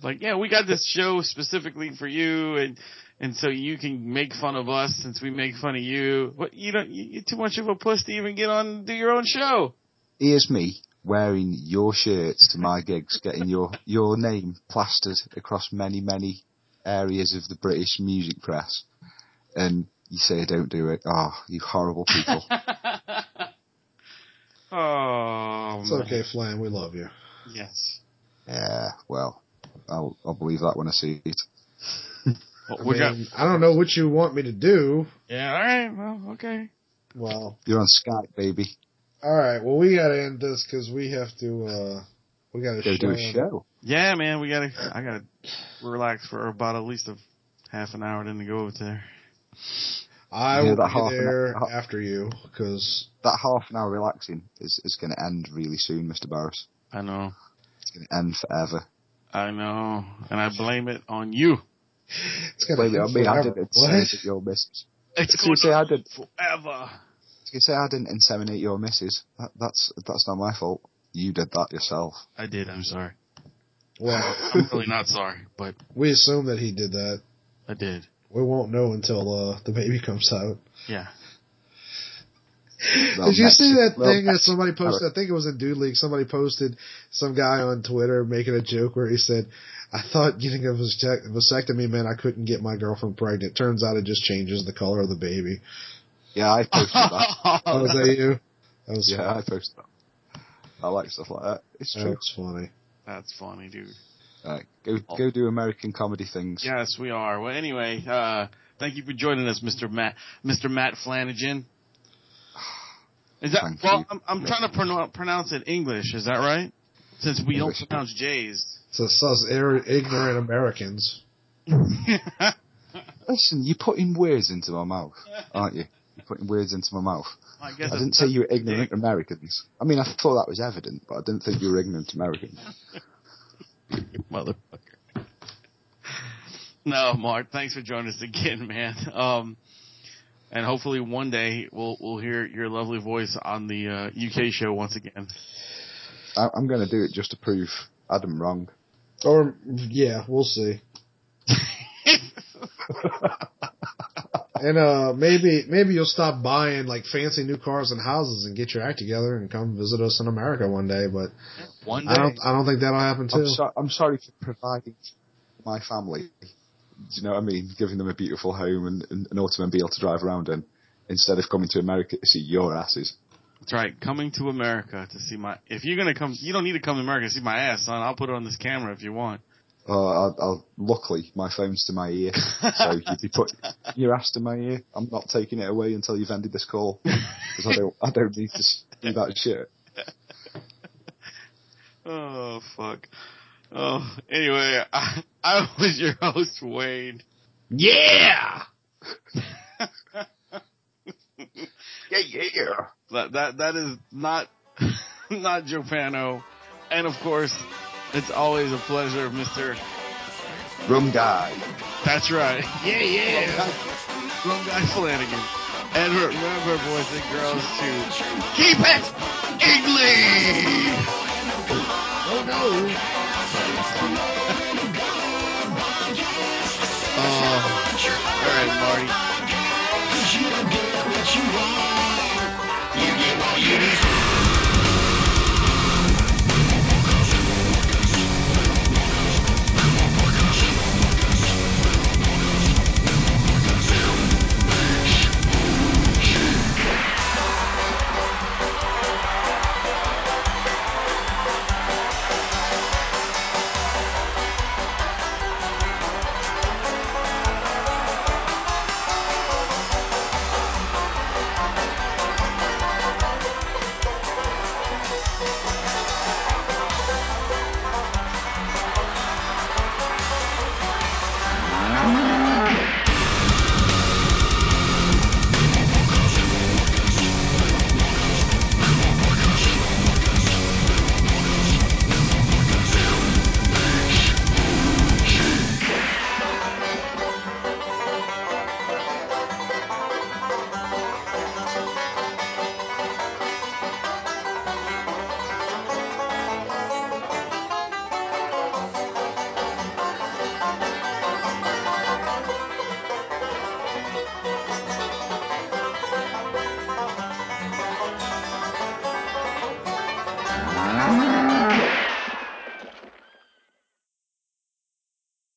Like, yeah, we got this show specifically for you, and and so you can make fun of us since we make fun of you. But you don't. you- You're too much of a puss to even get on and do your own show. Here's me wearing your shirts to my gigs, getting your, your name plastered across many, many areas of the British music press. And you say don't do it. Oh, you horrible people. *laughs* *laughs* Oh, It's okay, Flan. We love you. Yes. yeah, well, I'll, I'll believe that when I see it. *laughs* Well, I, we got. mean, I don't know what you want me to do. Yeah. All right. Well, okay. Well, You're on Skype, baby. All right. Well, we gotta end this because we have to. uh We got a Go show. do a show. Yeah, man. We gotta. I gotta relax for about at least a half an hour then to go over there. I Yeah, will that be half an there hour- after you because That half an hour relaxing is, is going to end really soon, Mr. Barris. I know. It's going to end forever. I know, and I blame it on you. it's gonna Wait, be I mean, I forever. didn't What? inseminate your missus. It's So you say I did. forever. I say I didn't inseminate your missus. That, that's that's not my fault. You did that yourself. I did. I'm sorry. Well, I'm really not sorry, but we assume that he did that. I did. We won't know until uh the baby comes out. Yeah. Well, Did you see Mexican- that well, thing that somebody posted? I think it was in Dude League. Somebody posted some guy on Twitter making a joke where he said, "I thought getting a vasectomy meant I couldn't get my girlfriend pregnant. Turns out it just changes the color of the baby." Yeah, I posted that. *laughs* Oh, was that you? That was yeah, I posted that. I like stuff like that. It's true. That's funny. That's funny, dude. Right, go go do American comedy things. Yes, we are. Well, anyway, uh, thank you for joining us, Mr. Matt, Mr. Matt Flanagan. Is that Thank well? you. I'm, I'm trying to pronounce pronounce it English. Is that right? Since we English. don't pronounce J's. So it's us ignorant Americans. *laughs* Listen, you're putting words into my mouth, aren't you? You're putting words into my mouth. I guess I didn't say you were ignorant Americans. I mean, I thought that was evident, but I didn't think you were ignorant Americans. *laughs* motherfucker. No, Mark, thanks for joining us again, man. Um, and hopefully one day we'll we'll hear your lovely voice on the uh, UK show once again. I, I'm going to do it just to prove Adam wrong. Or yeah, we'll see. *laughs* *laughs* and uh, maybe maybe you'll stop buying like fancy new cars and houses and get your act together and come visit us in America one day. But One day. I don't I don't think that'll happen too. I'm, so, I'm sorry for providing my family. Do you know what I mean? Giving them a beautiful home and, and an automobile to drive around in, instead of coming to America to see your asses. That's right. Coming to America to see my. If you're gonna come, you don't need to come to America to see my ass, son. I'll put it on this camera if you want. Uh, I'll, I'll, luckily, my phone's to my ear, *laughs* so you'd be put your ass to my ear. I'm not taking it away until you've ended this call *laughs* because I don't, I don't need to see that shit. *laughs* Oh fuck. Oh, anyway, I, I was your host, Wade. Yeah! Yeah, yeah. That that that is not not Jopano, and of course, it's always a pleasure, Mister. Rum guy. That's right, Yeah, yeah! Rum Guy Flanagan. And remember, boys and girls, to keep it English. Oh *laughs* no! Oh, all right, Marty. You get what you want. You get what you deserve.